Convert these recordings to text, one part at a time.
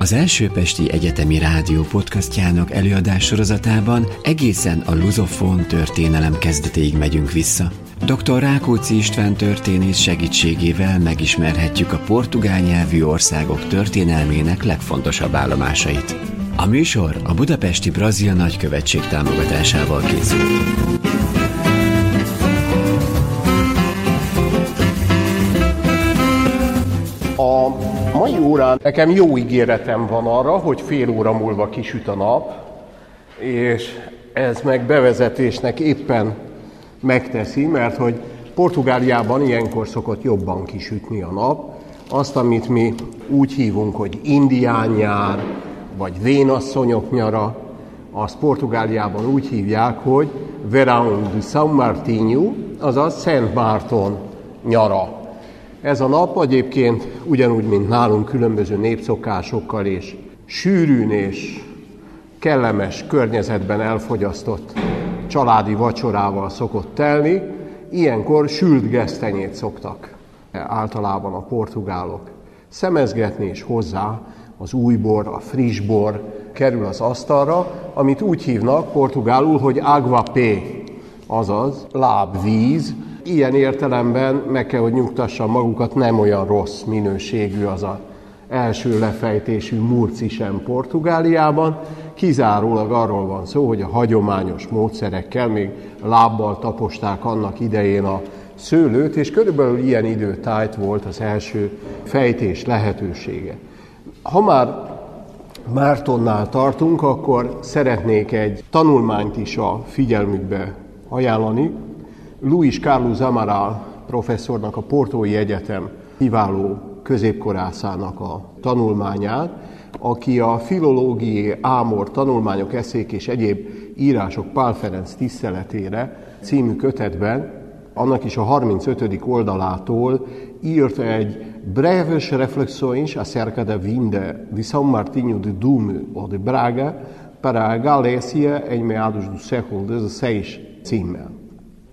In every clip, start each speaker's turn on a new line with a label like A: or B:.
A: Az első Pesti Egyetemi Rádió podcastjának előadás sorozatában egészen a luzofón történelem kezdetéig megyünk vissza. Dr. Rákóczi István történész segítségével megismerhetjük a portugál nyelvű országok történelmének legfontosabb állomásait. A műsor a Budapesti Brazil Nagykövetség támogatásával készült.
B: Órán nekem jó ígéretem van arra, hogy fél óra múlva kisüt a nap, és ez meg bevezetésnek éppen megteszi, mert hogy Portugáliában ilyenkor szokott jobban kisütni a nap. Azt, amit mi úgy hívunk, hogy indián nyár, vagy vénasszonyok nyara, azt Portugáliában úgy hívják, hogy Verão de São Martinho, azaz Szent Márton nyara. Ez a nap egyébként ugyanúgy, mint nálunk különböző népszokásokkal és sűrűn és kellemes környezetben elfogyasztott családi vacsorával szokott telni. Ilyenkor sült gesztenyét szoktak általában a portugálok szemezgetni, és hozzá az új bor, a friss bor kerül az asztalra, amit úgy hívnak portugálul, hogy agua pé, azaz lábvíz, ilyen értelemben meg kell, hogy nyugtassam magukat, nem olyan rossz minőségű az a első lefejtésű murci sem Portugáliában. Kizárólag arról van szó, hogy a hagyományos módszerekkel még lábbal taposták annak idején a szőlőt, és körülbelül ilyen időtájt volt az első fejtés lehetősége. Ha már Mártonnál tartunk, akkor szeretnék egy tanulmányt is a figyelmükbe ajánlani, Luis Carlos Amaral professzornak a Portói Egyetem kiváló középkorászának a tanulmányát, aki a filológiai ámor tanulmányok, eszék és egyéb írások Pál Ferenc tiszteletére című kötetben, annak is a 35. oldalától írt egy breves reflexões acerca da vinda de São Martinho de Dume ou de Braga para a Galécia em meados do século XVI címmel.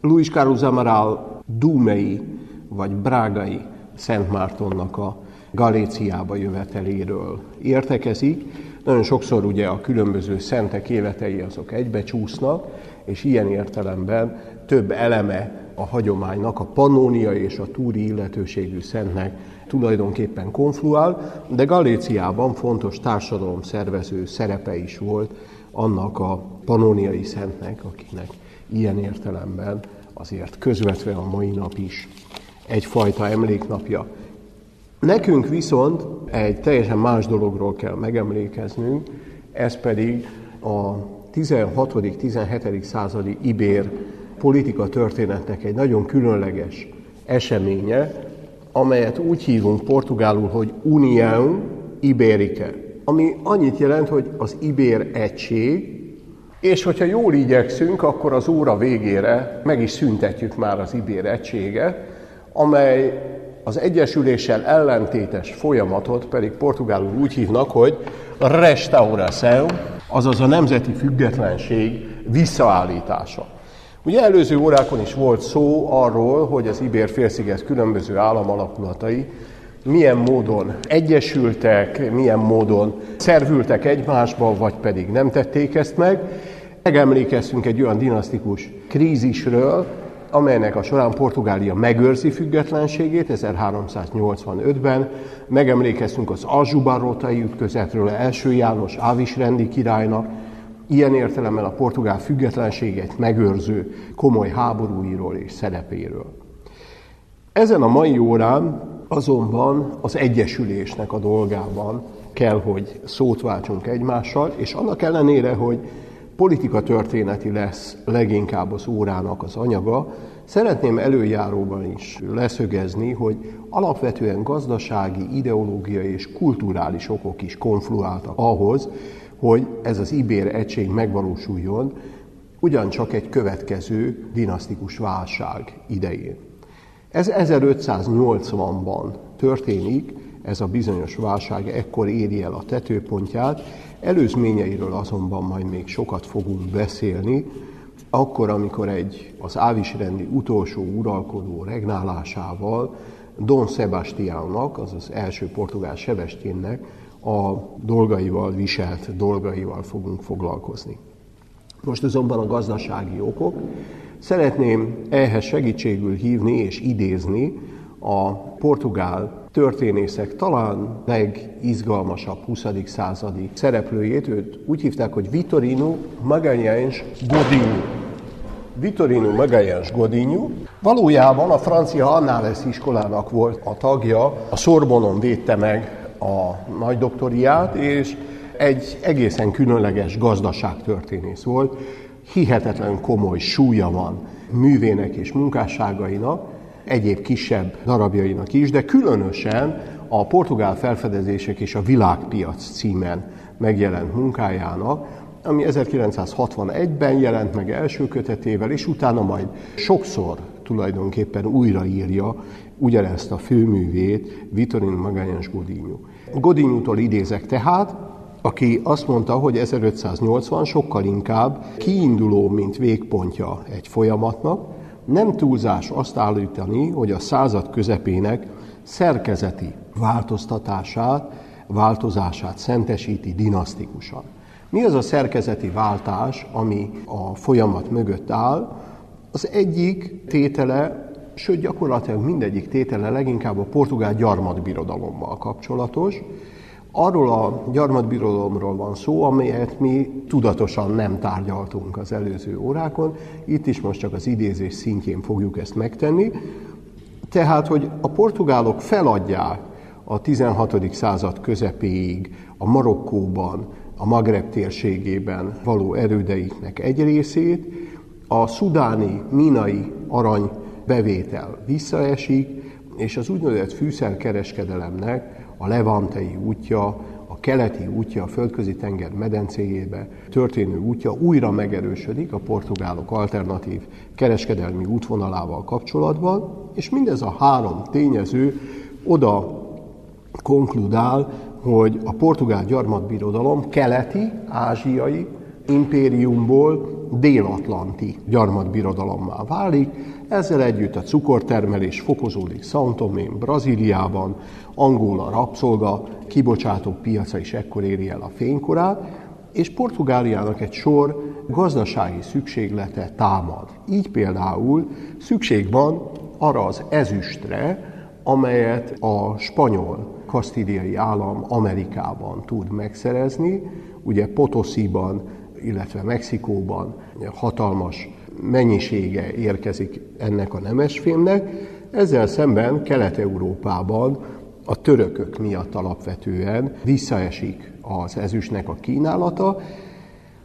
B: Luis Carlos Amaral Dúmei vagy Brágai Szent Mártonnak a Galéciába jöveteléről értekezik. Nagyon sokszor ugye a különböző szentek életei azok egybecsúsznak, és ilyen értelemben több eleme a hagyománynak, a panónia és a túri illetőségű szentnek tulajdonképpen konfluál, de Galéciában fontos társadalom szervező szerepe is volt annak a panóniai szentnek, akinek ilyen értelemben azért közvetve a mai nap is egyfajta emléknapja. Nekünk viszont egy teljesen más dologról kell megemlékeznünk, ez pedig a 16.-17. századi ibér politika történetnek egy nagyon különleges eseménye, amelyet úgy hívunk portugálul, hogy União Ibérica, ami annyit jelent, hogy az ibér egység, és hogyha jól igyekszünk, akkor az óra végére meg is szüntetjük már az ibér egységet, amely az egyesüléssel ellentétes folyamatot pedig portugálul úgy hívnak, hogy restauração, azaz a nemzeti függetlenség visszaállítása. Ugye előző órákon is volt szó arról, hogy az Ibér félsziget különböző államalakulatai milyen módon egyesültek, milyen módon szervültek egymásba, vagy pedig nem tették ezt meg. Megemlékeztünk egy olyan dinasztikus krízisről, amelynek a során Portugália megőrzi függetlenségét 1385-ben. Megemlékeztünk az Azsubarotai ütközetről, első János Ávis rendi királynak, ilyen értelemmel a portugál függetlenséget megőrző komoly háborúiról és szerepéről. Ezen a mai órán azonban az egyesülésnek a dolgában kell, hogy szót váltsunk egymással, és annak ellenére, hogy politika történeti lesz leginkább az órának az anyaga, szeretném előjáróban is leszögezni, hogy alapvetően gazdasági, ideológiai és kulturális okok is konfluáltak ahhoz, hogy ez az ibér egység megvalósuljon, ugyancsak egy következő dinasztikus válság idején. Ez 1580-ban történik, ez a bizonyos válság ekkor éri el a tetőpontját, előzményeiről azonban majd még sokat fogunk beszélni, akkor, amikor egy az ávisrendi utolsó uralkodó regnálásával Don Sebastiánnak, az az első portugál Sebestyénnek a dolgaival, viselt dolgaival fogunk foglalkozni. Most azonban a gazdasági okok. Szeretném ehhez segítségül hívni és idézni a portugál történészek talán legizgalmasabb 20. századi szereplőjét, őt úgy hívták, hogy Vitorino Magalhães Godinho. Vitorino Magalhães Godinho valójában a francia Annales iskolának volt a tagja, a Sorbonon védte meg a nagy doktoriát, és egy egészen különleges gazdaságtörténész volt, hihetetlen komoly súlya van művének és munkásságainak, egyéb kisebb darabjainak is, de különösen a portugál felfedezések és a világpiac címen megjelent munkájának, ami 1961-ben jelent meg első kötetével, és utána majd sokszor tulajdonképpen újraírja ugyanezt a főművét Vitorino Magányos Godinho. Godinho-tól idézek tehát, aki azt mondta, hogy 1580 sokkal inkább kiinduló, mint végpontja egy folyamatnak, nem túlzás azt állítani, hogy a század közepének szerkezeti változtatását, változását szentesíti dinasztikusan. Mi az a szerkezeti váltás, ami a folyamat mögött áll? Az egyik tétele, sőt gyakorlatilag mindegyik tétele leginkább a portugál gyarmatbirodalommal kapcsolatos, Arról a gyarmatbirodalomról van szó, amelyet mi tudatosan nem tárgyaltunk az előző órákon. Itt is most csak az idézés szintjén fogjuk ezt megtenni. Tehát, hogy a portugálok feladják a 16. század közepéig a Marokkóban, a Magreb térségében való erődeiknek egy részét, a szudáni, minai arany bevétel visszaesik, és az úgynevezett fűszerkereskedelemnek a levantei útja, a keleti útja, a földközi tenger medencéjébe történő útja újra megerősödik a portugálok alternatív kereskedelmi útvonalával kapcsolatban, és mindez a három tényező oda konkludál, hogy a portugál gyarmatbirodalom keleti, ázsiai impériumból dél-atlanti gyarmatbirodalommá válik, ezzel együtt a cukortermelés fokozódik São Tomé, Brazíliában, Angola rabszolga, kibocsátó piaca is ekkor éri el a fénykorát, és Portugáliának egy sor gazdasági szükséglete támad. Így például szükség van arra az ezüstre, amelyet a spanyol kasztíliai állam Amerikában tud megszerezni. Ugye Potosiban, illetve Mexikóban hatalmas mennyisége érkezik ennek a nemesfémnek, ezzel szemben Kelet-Európában a törökök miatt alapvetően visszaesik az ezüstnek a kínálata,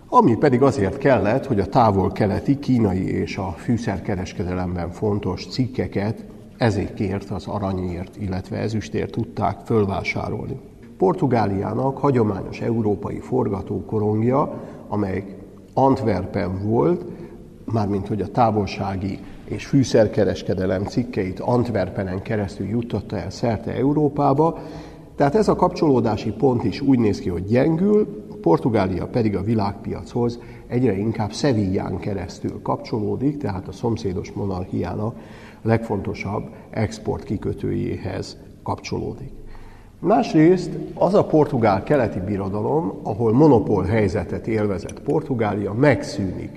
B: ami pedig azért kellett, hogy a távol-keleti kínai és a fűszerkereskedelemben fontos cikkeket ezekért, az aranyért, illetve ezüstért tudták fölvásárolni. Portugáliának hagyományos európai forgatókorongja, amely Antwerpen volt, mármint hogy a távolsági és fűszerkereskedelem cikkeit Antwerpenen keresztül juttatta el szerte Európába, tehát ez a kapcsolódási pont is úgy néz ki, hogy gyengül, Portugália pedig a világpiachoz egyre inkább Szevillán keresztül kapcsolódik, tehát a szomszédos monarchiának legfontosabb export kikötőjéhez kapcsolódik. Másrészt az a portugál keleti birodalom, ahol monopól helyzetet élvezett Portugália, megszűnik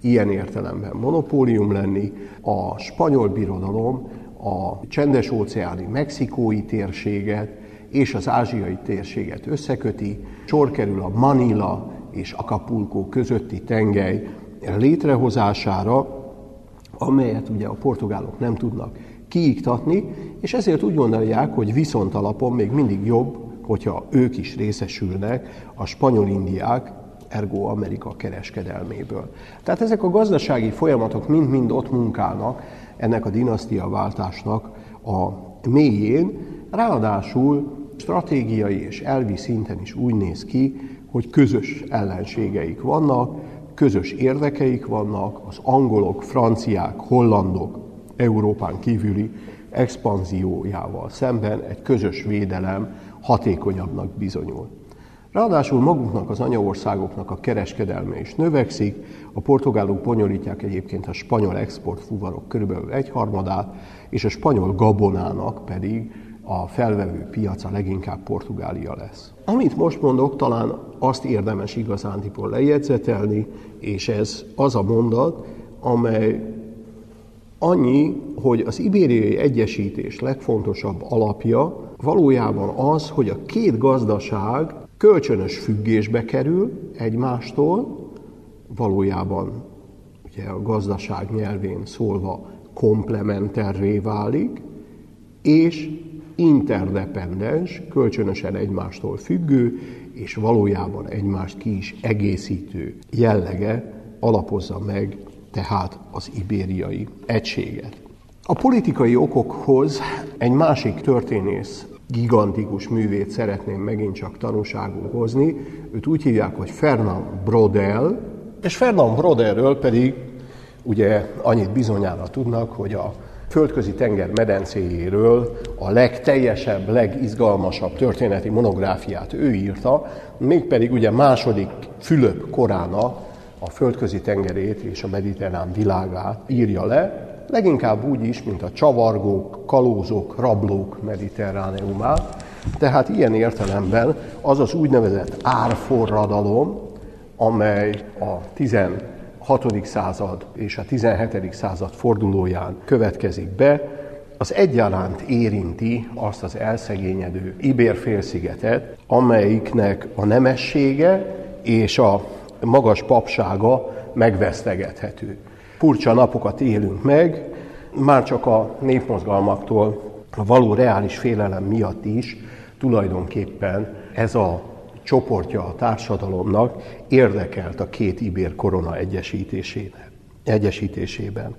B: ilyen értelemben monopólium lenni. A spanyol birodalom a csendes óceáni mexikói térséget és az ázsiai térséget összeköti, sor kerül a Manila és Acapulco közötti tengely létrehozására, amelyet ugye a portugálok nem tudnak kiiktatni, és ezért úgy gondolják, hogy viszont alapon még mindig jobb, hogyha ők is részesülnek a spanyol indiák ergo Amerika kereskedelméből. Tehát ezek a gazdasági folyamatok mind-mind ott munkálnak ennek a dinasztiaváltásnak a mélyén, ráadásul stratégiai és elvi szinten is úgy néz ki, hogy közös ellenségeik vannak, közös érdekeik vannak, az angolok, franciák, hollandok, Európán kívüli expanziójával szemben egy közös védelem hatékonyabbnak bizonyul. Ráadásul maguknak az anyaországoknak a kereskedelme is növekszik, a portugálok bonyolítják egyébként a spanyol exportfuvarok körülbelül egyharmadát, és a spanyol gabonának pedig a felvevő piaca leginkább Portugália lesz. Amit most mondok, talán azt érdemes igazándiból lejegyzetelni, és ez az a mondat, amely annyi, hogy az ibériai egyesítés legfontosabb alapja valójában az, hogy a két gazdaság kölcsönös függésbe kerül egymástól, valójában ugye a gazdaság nyelvén szólva komplementerré válik, és interdependens, kölcsönösen egymástól függő, és valójában egymást ki is egészítő jellege alapozza meg tehát az ibériai egységet. A politikai okokhoz egy másik történész gigantikus művét szeretném megint csak tanúságul hozni. Őt úgy hívják, hogy Fernand Brodel, és Fernand Brodelről pedig ugye annyit bizonyára tudnak, hogy a földközi tenger medencéjéről a legteljesebb, legizgalmasabb történeti monográfiát ő írta, mégpedig ugye második Fülöp korának a földközi tengerét és a mediterrán világát írja le, leginkább úgy is, mint a csavargók, kalózok, rablók mediterráneumát. Tehát ilyen értelemben az az úgynevezett árforradalom, amely a 16. század és a 17. század fordulóján következik be, az egyaránt érinti azt az elszegényedő Ibér-félszigetet, amelyiknek a nemessége és a magas papsága megvesztegethető. Furcsa napokat élünk meg, már csak a népmozgalmaktól a való reális félelem miatt is tulajdonképpen ez a csoportja a társadalomnak érdekelt a két ibér korona egyesítésében.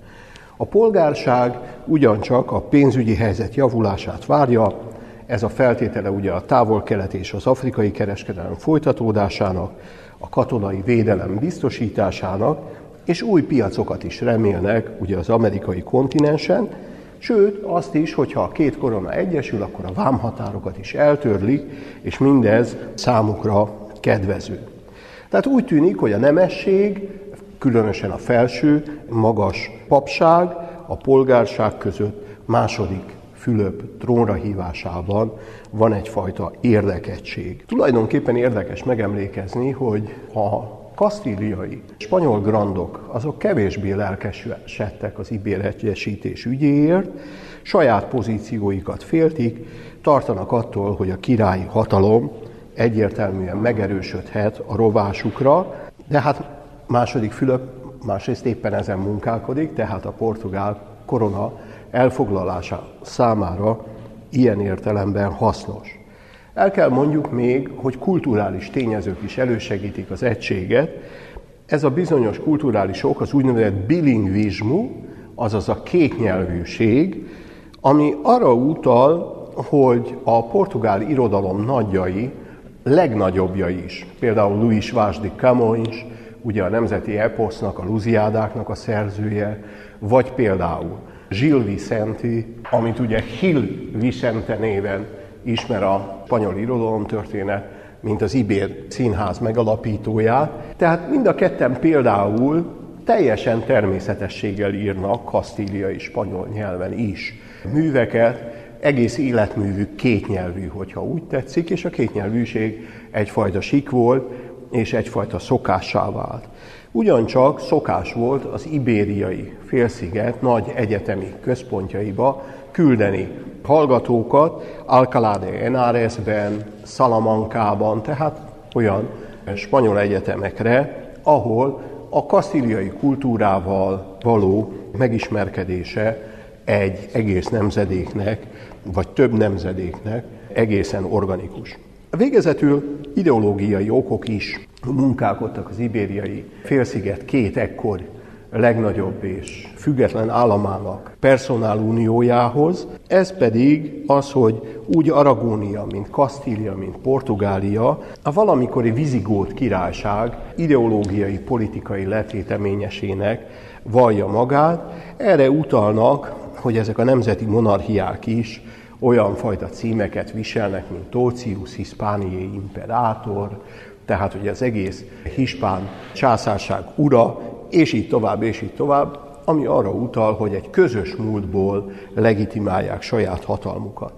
B: A polgárság ugyancsak a pénzügyi helyzet javulását várja, ez a feltétele ugye a távol-kelet és az afrikai kereskedelem folytatódásának, a katonai védelem biztosításának, és új piacokat is remélnek ugye az amerikai kontinensen, sőt azt is, hogyha a két korona egyesül, akkor a vámhatárokat is eltörlik, és mindez számukra kedvező. Tehát úgy tűnik, hogy a nemesség, különösen a felső, magas papság, a polgárság között második Fülöp trónra hívásában van egyfajta érdekegység. Tulajdonképpen érdekes megemlékezni, hogy a kasztíliai spanyol grandok, azok kevésbé lelkesedtek az ibéregyesítés ügyéért, saját pozícióikat féltik, tartanak attól, hogy a királyi hatalom egyértelműen megerősödhet a rovásukra, de hát második Fülöp másrészt éppen ezen munkálkodik, tehát a portugál korona elfoglalása számára ilyen értelemben hasznos. El kell mondjuk még, hogy kulturális tényezők is elősegítik az egységet. Ez a bizonyos kulturális ok az úgynevezett bilingvizmu, azaz a kétnyelvűség, ami arra utal, hogy a portugál irodalom nagyjai, legnagyobbja is, például Luis Vaz de Camões, ugye a nemzeti eposznak, a Luziádáknak a szerzője, vagy például Gil Vicente, amit ugye Hill Vicente néven ismer a spanyol irodalomtörténet, mint az Ibér színház megalapítóját. Tehát mind a ketten például teljesen természetességgel írnak kasztíliai spanyol nyelven is műveket, egész életművük kétnyelvű, hogyha úgy tetszik, és a kétnyelvűség egyfajta sik volt, és egyfajta szokássá vált. Ugyancsak szokás volt az ibériai félsziget nagy egyetemi központjaiba küldeni hallgatókat Alcalá de Henaresben, Salamancában, tehát olyan spanyol egyetemekre, ahol a kasztíliai kultúrával való megismerkedése egy egész nemzedéknek, vagy több nemzedéknek egészen organikus. Végezetül ideológiai okok is munkálkodtak az ibériai félsziget két ekkor legnagyobb és független államának personáluniójához, ez pedig az, hogy úgy Aragónia, mint Kasztília, mint Portugália, a valamikori vizigót királyság ideológiai, politikai letéteményesének vallja magát. Erre utalnak, hogy ezek a nemzeti monarchiák is olyan fajta címeket viselnek, mint Tocius Hispaniae Imperator, tehát hogy az egész hispán császárság ura, és így tovább, és így tovább, ami arra utal, hogy egy közös múltból legitimálják saját hatalmukat.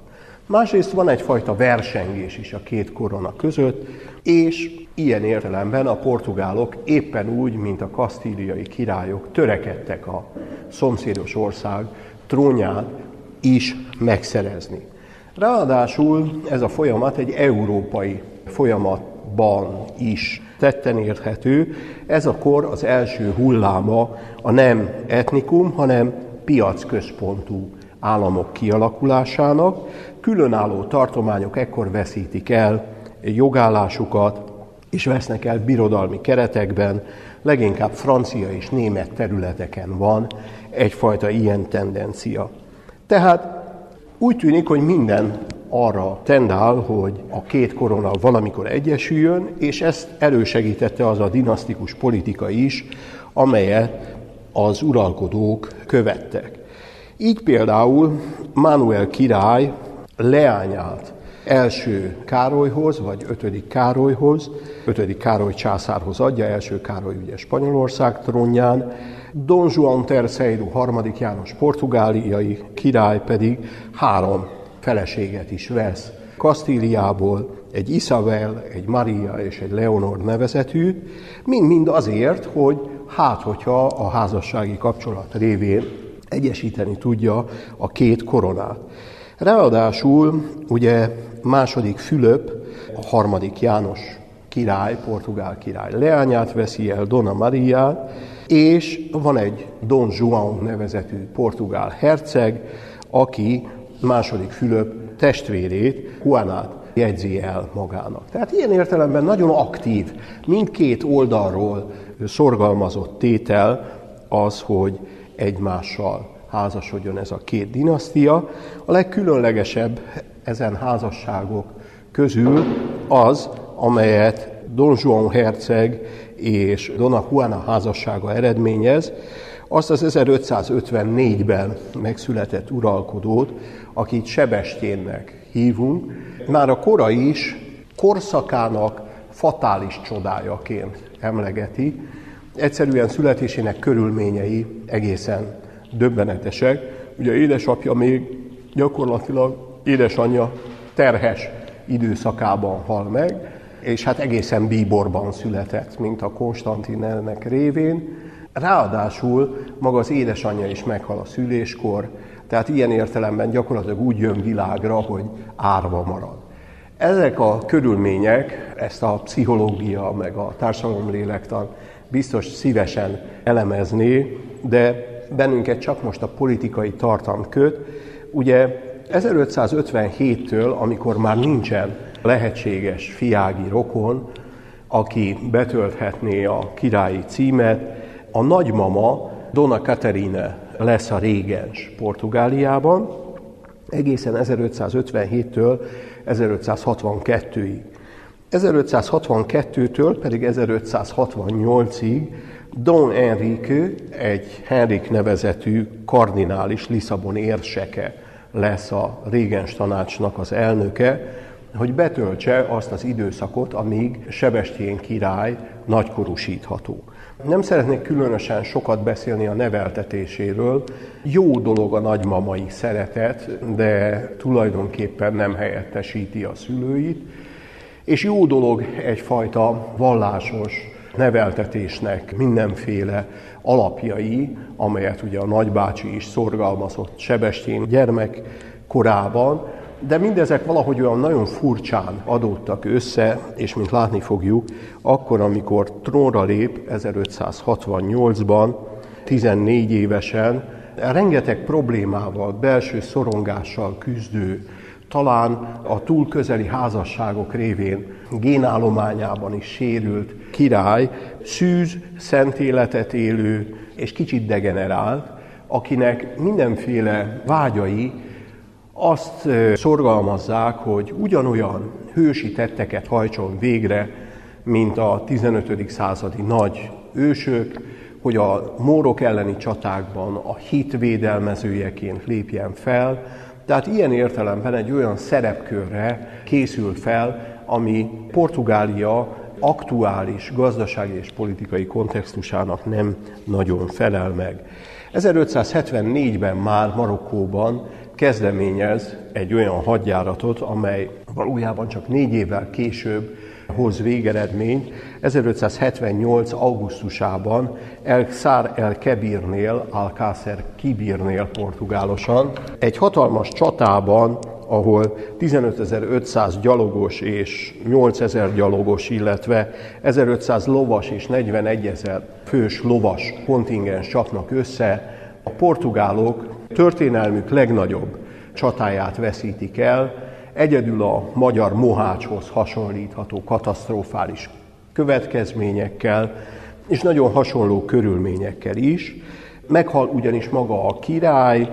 B: Másrészt van egyfajta versengés is a két korona között, és ilyen értelemben a portugálok éppen úgy, mint a kasztíliai királyok törekedtek a szomszédos ország trónját is megszerezni. Ráadásul ez a folyamat egy európai folyamatban is tetten érthető. Ez a kor az első hulláma a nem etnikum, hanem piacközpontú államok kialakulásának. Különálló tartományok ekkor veszítik el jogállásukat, és vesznek el birodalmi keretekben, leginkább francia és német területeken van egyfajta ilyen tendencia. Tehát úgy tűnik, hogy minden arra tendál, hogy a két korona valamikor egyesüljön, és ezt elősegítette az a dinasztikus politika is, amelyet az uralkodók követtek. Így például Mánuel király leányát első Károlyhoz, vagy ötödik Károlyhoz, ötödik Károly császárhoz adja, első Károly ugye Spanyolország trónján, Don Juan III. harmadik János portugáliai király pedig három feleséget is vesz. Kasztíliából egy Isabel, egy Maria és egy Leonor nevezetű, mind-mind azért, hogy hát, hogyha a házassági kapcsolat révén egyesíteni tudja a két koronát. Ráadásul ugye második Fülöp, a harmadik János király, portugál király leányát veszi el, Dona Mariát, és van egy Don Juan nevezetű portugál herceg, aki második Fülöp testvérét, Juanát jegyzi el magának. Tehát ilyen értelemben nagyon aktív, mindkét oldalról szorgalmazott tétel az, hogy egymással házasodjon ez a két dinasztia. A legkülönlegesebb ezen házasságok közül az, amelyet Don Juan herceg és Dona Juana házassága eredményez, azt az 1554-ben megszületett uralkodót, akit Sebestyénnek hívunk, már a kora is korszakának fatális csodájaként emlegeti. Egyszerűen születésének körülményei egészen döbbenetesek. Ugye édesapja még gyakorlatilag édesanyja terhes időszakában hal meg, és hát egészen bíborban született, mint a Konstantinelnek révén. Ráadásul maga az édesanyja is meghal a szüléskor, tehát ilyen értelemben gyakorlatilag úgy jön világra, hogy árva marad. Ezek a körülmények, ezt a pszichológia meg a társadalomlélektan biztos szívesen elemezné, de bennünket csak most a politikai tartalm köt. Ugye 1557-től, amikor már nincsen lehetséges fiági rokon, aki betölthetné a királyi címet, a nagymama Dona Caterina lesz a régens Portugáliában, egészen 1557-től 1562-ig. 1562-től pedig 1568-ig Don Enrique, egy Henrik nevezetű kardinális Lisszabon érseke lesz a régens tanácsnak az elnöke, hogy betöltse azt az időszakot, amíg Sebestyén király nagykorúsítható. Nem szeretnék különösen sokat beszélni a neveltetéséről. Jó dolog a nagymamai szeretet, de tulajdonképpen nem helyettesíti a szülőit. És jó dolog egyfajta vallásos neveltetésnek mindenféle alapjai, amelyet ugye a nagybácsi is szorgalmazott Sebestyén gyermek korában, de mindezek valahogy olyan nagyon furcsán adódtak össze, és mint látni fogjuk, akkor, amikor trónra lép 1568-ban, 14 évesen, rengeteg problémával, belső szorongással küzdő, talán a túl közeli házasságok révén génállományában is sérült király, szűz, szent életet élő és kicsit degenerált, akinek mindenféle vágyai azt szorgalmazzák, hogy ugyanolyan hősi tetteket hajtson végre, mint a 15. századi nagy ősök, hogy a mórok elleni csatákban a hit védelmezőjeként lépjen fel. Tehát ilyen értelemben egy olyan szerepkörre készül fel, ami Portugália aktuális gazdasági és politikai kontextusának nem nagyon felel meg. 1574-ben már Marokkóban kezdeményez egy olyan hadjáratot, amely valójában csak négy évvel később hoz végeredményt. 1578. augusztusában El Szár el Kebirnél, Alcácer Kibirnél portugálosan, egy hatalmas csatában, ahol 15.500 gyalogos és 8.000 gyalogos, illetve 1500 lovas és 41.000 fős lovas kontingens csapnak össze, a portugálok történelmük legnagyobb csatáját veszítik el, egyedül a magyar mohácshoz hasonlítható katasztrofális következményekkel, és nagyon hasonló körülményekkel is. Meghal ugyanis maga a király,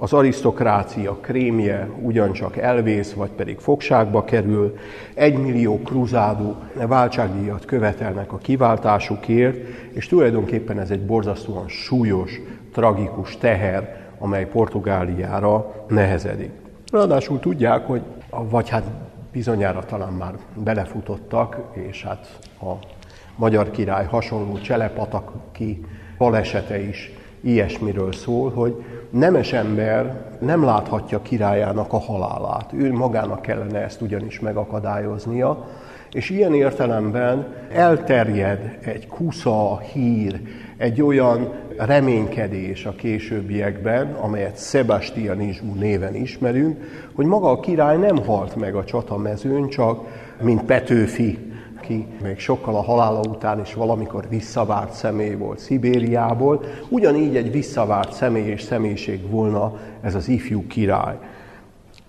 B: az arisztokrácia krémje ugyancsak elvész, vagy pedig fogságba kerül, egy millió kruzádó váltságdíjat követelnek a kiváltásukért, és tulajdonképpen ez egy borzasztóan súlyos, tragikus teher, amely Portugáliára nehezedik. Ráadásul tudják, hogy vagy hát bizonyára talán már belefutottak, és hát a magyar király hasonló cselepataki balesete is ilyesmiről szól, hogy nemes ember nem láthatja királyának a halálát. Ő magának kellene ezt ugyanis megakadályoznia, és ilyen értelemben elterjed egy kusza hír, egy olyan reménykedés a későbbiekben, amelyet Sebastianizmu néven ismerünk, hogy maga a király nem halt meg a csatamezőn, csak mint Petőfi, aki még sokkal a halála után is valamikor visszavárt személy volt Szibériából, ugyanígy egy visszavárt személy és személyiség volna ez az ifjú király.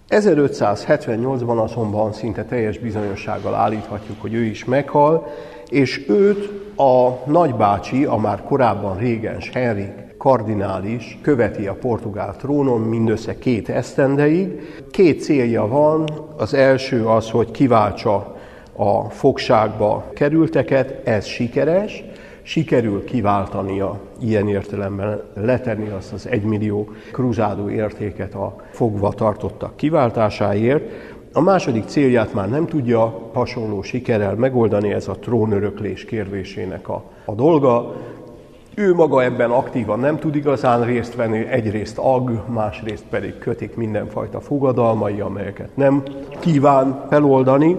B: 1578-ban azonban szinte teljes bizonyossággal állíthatjuk, hogy ő is meghal, és őt a nagybácsi, a már korábban régens Henrik kardinális követi a portugál trónon mindössze két esztendeig. Két célja van, az első az, hogy kiváltsa a fogságba kerülteket, ez sikeres, sikerül kiváltania ilyen értelemben, letenni azt az egymillió kruzádó értéket a fogva tartottak kiváltásáért. A második célját már nem tudja hasonló sikerrel megoldani, ez a trónöröklés kérdésének a, a dolga. Ő maga ebben aktívan nem tud igazán részt venni, egyrészt ag, másrészt pedig kötik mindenfajta fogadalmai, amelyeket nem kíván feloldani,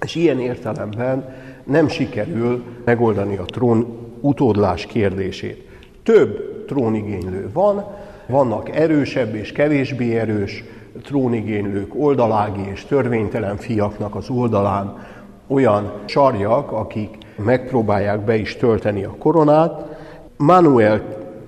B: és ilyen értelemben nem sikerül megoldani a trón utódlás kérdését. Több trónigénylő van, vannak erősebb és kevésbé erős trónigénylők, oldalági és törvénytelen fiaknak az oldalán olyan sarjak, akik megpróbálják be is tölteni a koronát. Manuel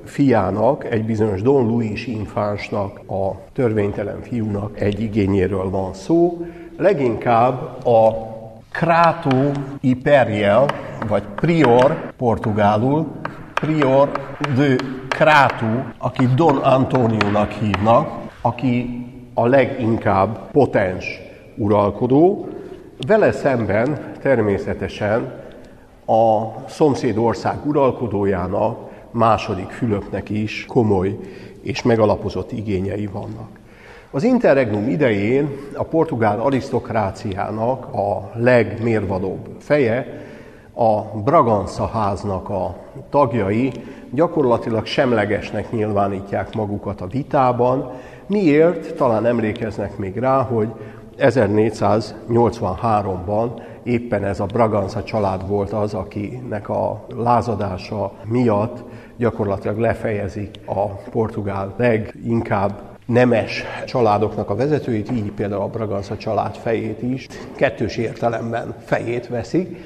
B: fiának, egy bizonyos Don Luis infánsnak, a törvénytelen fiúnak egy igényéről van szó. Leginkább a Krátó Imperial, vagy Prior portugálul, Prior de Krátó, aki Don Antóniónak hívnak, aki a leginkább potens uralkodó. Vele szemben természetesen a szomszéd ország uralkodójának, második Fülöpnek is komoly és megalapozott igényei vannak. Az interregnum idején a portugál arisztokráciának a legmérvadóbb feje, a Braganza háznak a tagjai gyakorlatilag semlegesnek nyilvánítják magukat a vitában. Miért? Talán emlékeznek még rá, hogy 1483-ban éppen ez a Braganza család volt az, akinek a lázadása miatt gyakorlatilag lefejezik a portugál leginkább nemes családoknak a vezetőit, így például a Braganza család fejét is kettős értelemben fejét veszik,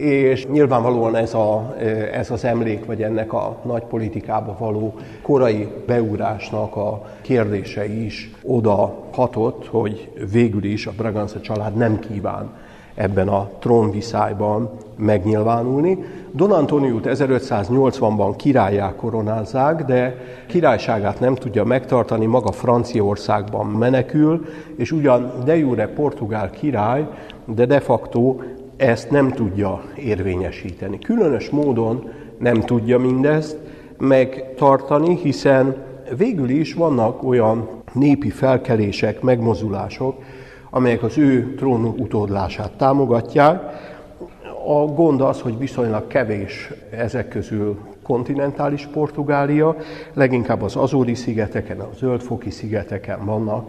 B: és nyilvánvalóan ez, a, ez az emlék, vagy ennek a nagy politikába való korai beúrásnak a kérdése is oda hatott, hogy végül is a Braganza család nem kíván ebben a trónviszályban megnyilvánulni. Don Antoniót 1580-ban királyá koronázzák, de királyságát nem tudja megtartani, maga Franciaországban menekül, és ugyan de jure portugál király, de de facto ezt nem tudja érvényesíteni. Különös módon nem tudja mindezt megtartani, hiszen végül is vannak olyan népi felkelések, megmozulások, amelyek az ő trónunk utódlását támogatják. A gond az, hogy viszonylag kevés ezek közül kontinentális Portugália, leginkább az Azóri szigeteken, a Zöldfoki szigeteken vannak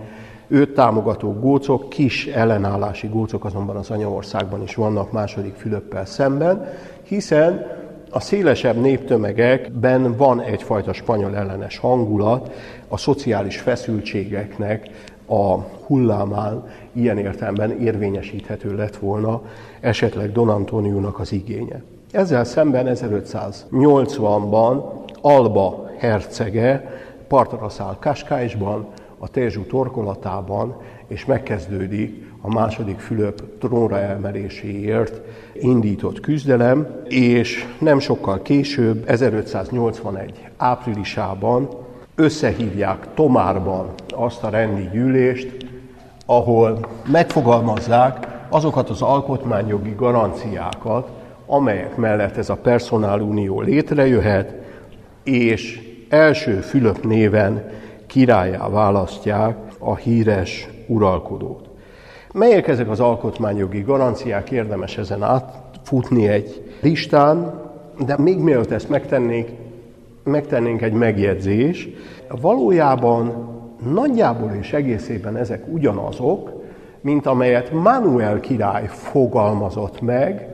B: őt támogató gócok, kis ellenállási gócok azonban az anyaországban is vannak második Fülöppel szemben, hiszen a szélesebb néptömegekben van egyfajta spanyol ellenes hangulat, a szociális feszültségeknek a hullámán ilyen értelemben érvényesíthető lett volna esetleg Don Antoniónak az igénye. Ezzel szemben 1580-ban Alba hercege partra száll Kaskáisban, a Tézsú torkolatában, és megkezdődik a második Fülöp trónra emeléséért indított küzdelem, és nem sokkal később, 1581 áprilisában összehívják Tomárban azt a rendi gyűlést, ahol megfogalmazzák azokat az alkotmányjogi garanciákat, amelyek mellett ez a personálunió létrejöhet, és első Fülöp néven királyá választják a híres uralkodót. Melyek ezek az alkotmányjogi garanciák, érdemes ezen átfutni egy listán, de még mielőtt ezt megtennénk, megtennénk egy megjegyzés. Valójában nagyjából és egészében ezek ugyanazok, mint amelyet Manuel király fogalmazott meg,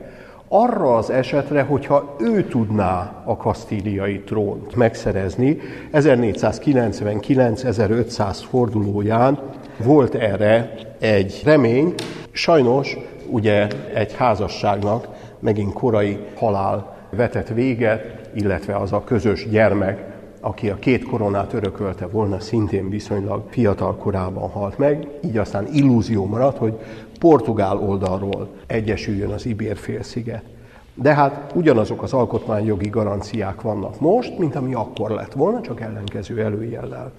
B: arra az esetre, hogyha ő tudná a kasztíliai trónt megszerezni, 1499-1500 fordulóján volt erre egy remény, sajnos ugye egy házasságnak megint korai halál vetett véget, illetve az a közös gyermek, aki a két koronát örökölte volna, szintén viszonylag fiatal korában halt meg, így aztán illúzió maradt, hogy portugál oldalról egyesüljön az Ibér-félsziget. De hát ugyanazok az alkotmányjogi garanciák vannak most, mint ami akkor lett volna, csak ellenkező előjellel.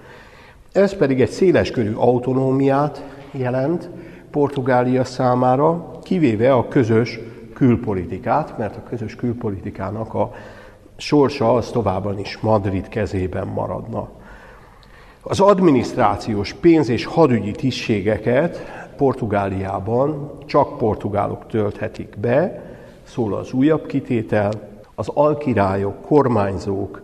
B: Ez pedig egy széleskörű autonómiát jelent Portugália számára, kivéve a közös külpolitikát, mert a közös külpolitikának a sorsa az továbban is Madrid kezében maradna. Az adminisztrációs pénz- és hadügyi tisztségeket Portugáliában csak portugálok tölthetik be, szól az újabb kitétel, az alkirályok, kormányzók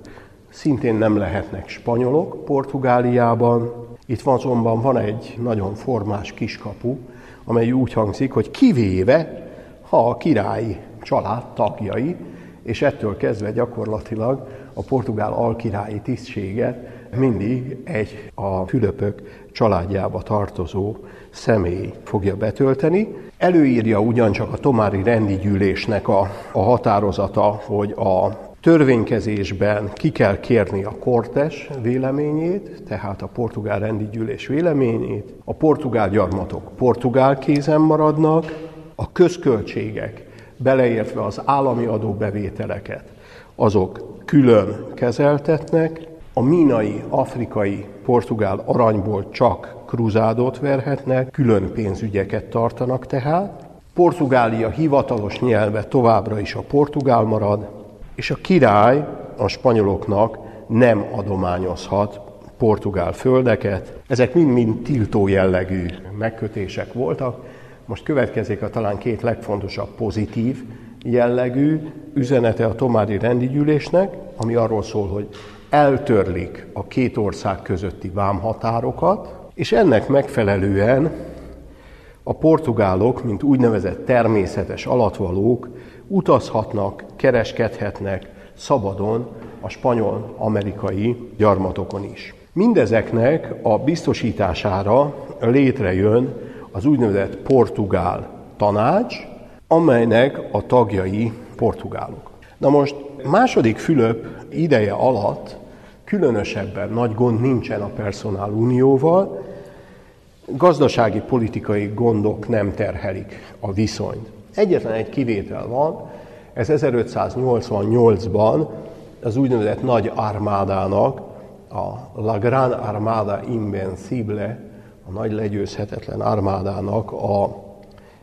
B: szintén nem lehetnek spanyolok Portugáliában. Itt van azonban van egy nagyon formás kiskapu, amely úgy hangzik, hogy kivéve, ha a királyi család tagjai, és ettől kezdve gyakorlatilag a portugál alkirályi tisztséget mindig egy a Fülöpök családjába tartozó személy fogja betölteni. Előírja ugyancsak a Tomári rendi gyűlésnek a, a határozata, hogy a törvénykezésben ki kell kérni a kortes véleményét, tehát a portugál rendi gyűlés véleményét, a portugál gyarmatok portugál kézen maradnak, a közköltségek, beleértve az állami adóbevételeket, azok külön kezeltetnek, a mínai, afrikai, portugál aranyból csak kruzádot verhetnek, külön pénzügyeket tartanak tehát. Portugália hivatalos nyelve továbbra is a portugál marad, és a király a spanyoloknak nem adományozhat portugál földeket. Ezek mind-mind tiltó jellegű megkötések voltak. Most következik a talán két legfontosabb pozitív jellegű üzenete a Tomári rendigyűlésnek, ami arról szól, hogy eltörlik a két ország közötti vámhatárokat, és ennek megfelelően a portugálok, mint úgynevezett természetes alatvalók utazhatnak, kereskedhetnek szabadon a spanyol-amerikai gyarmatokon is. Mindezeknek a biztosítására létrejön az úgynevezett portugál tanács, amelynek a tagjai portugálok. Na most második Fülöp ideje alatt különösebben nagy gond nincsen a personál unióval, gazdasági politikai gondok nem terhelik a viszonyt. Egyetlen egy kivétel van, ez 1588-ban az úgynevezett nagy armádának, a La Gran Armada Invencible, a nagy legyőzhetetlen armádának a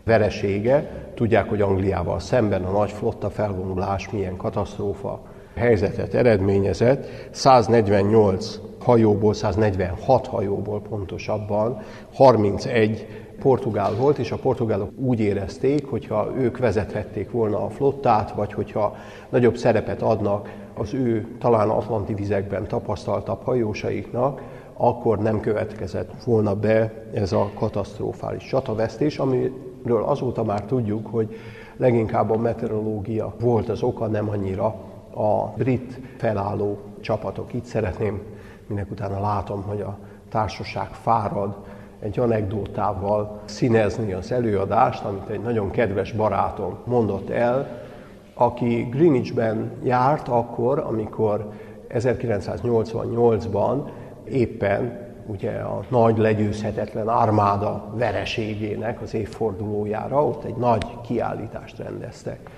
B: veresége. Tudják, hogy Angliával szemben a nagy flotta felvonulás milyen katasztrófa helyzetet eredményezett. 148 hajóból, 146 hajóból pontosabban 31 portugál volt, és a portugálok úgy érezték, hogyha ők vezethették volna a flottát, vagy hogyha nagyobb szerepet adnak az ő talán atlanti vizekben tapasztaltabb hajósaiknak, akkor nem következett volna be ez a katasztrofális csatavesztés, amiről azóta már tudjuk, hogy leginkább a meteorológia volt az oka, nem annyira a brit felálló csapatok. Itt szeretném, minek utána látom, hogy a társaság fárad, egy anekdótával színezni az előadást, amit egy nagyon kedves barátom mondott el, aki Greenwichben járt akkor, amikor 1988-ban éppen ugye a nagy legyőzhetetlen armáda vereségének az évfordulójára ott egy nagy kiállítást rendeztek.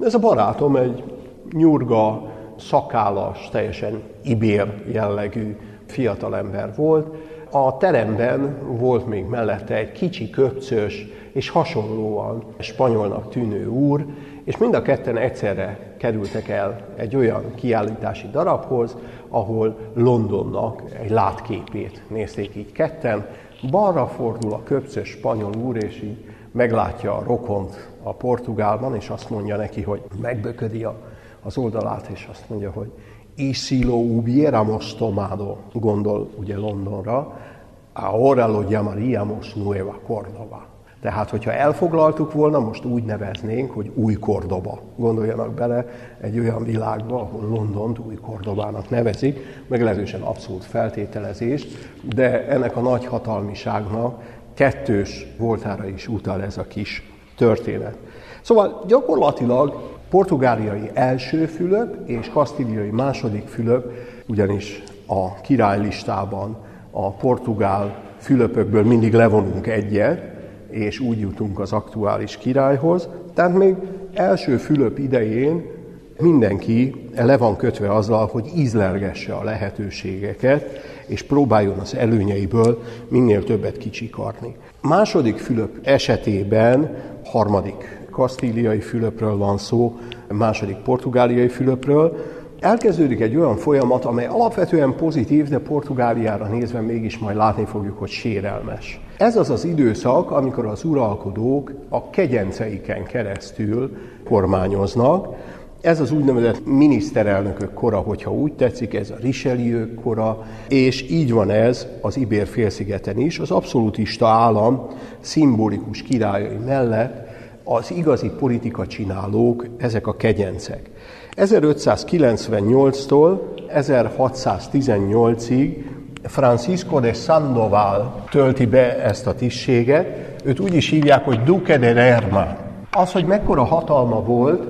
B: Ez a barátom egy nyurga, szakállas, teljesen ibér jellegű fiatalember volt. A teremben volt még mellette egy kicsi, köpcös és hasonlóan spanyolnak tűnő úr, és mind a ketten egyszerre kerültek el egy olyan kiállítási darabhoz, ahol Londonnak egy látképét nézték így ketten. Balra fordul a köpcös spanyol úr, és így meglátja a rokont a Portugálban, és azt mondja neki, hogy megböködi a, az oldalát, és azt mondja, hogy si lo hubiéramos tomado, gondol ugye Londonra, ahora lo llamaríamos Nueva Córdoba. Tehát, hogyha elfoglaltuk volna, most úgy neveznénk, hogy új Kordoba. Gondoljanak bele egy olyan világba, ahol Londont új Kordobának nevezik, meglehetősen abszolút feltételezés, de ennek a nagy hatalmiságnak kettős voltára is utal ez a kis történet. Szóval gyakorlatilag portugáliai első Fülöp és kasztíliai második Fülöp, ugyanis a királylistában a portugál Fülöpökből mindig levonunk egyet, és úgy jutunk az aktuális királyhoz. Tehát még első Fülöp idején mindenki le van kötve azzal, hogy ízlergesse a lehetőségeket, és próbáljon az előnyeiből minél többet kicsikarni. Második Fülöp esetében, harmadik kasztíliai Fülöpről van szó, második portugáliai Fülöpről, elkezdődik egy olyan folyamat, amely alapvetően pozitív, de Portugáliára nézve mégis majd látni fogjuk, hogy sérelmes. Ez az az időszak, amikor az uralkodók a kegyenceiken keresztül kormányoznak, ez az úgynevezett miniszterelnökök kora, hogyha úgy tetszik, ez a Richelieu kora, és így van ez az Ibér félszigeten is. Az abszolútista állam szimbolikus királyai mellett az igazi politika csinálók, ezek a kegyencek. 1598-tól 1618-ig Francisco de Sandoval tölti be ezt a tisztséget, őt úgy is hívják, hogy Duque de Lerma. Az, hogy mekkora hatalma volt,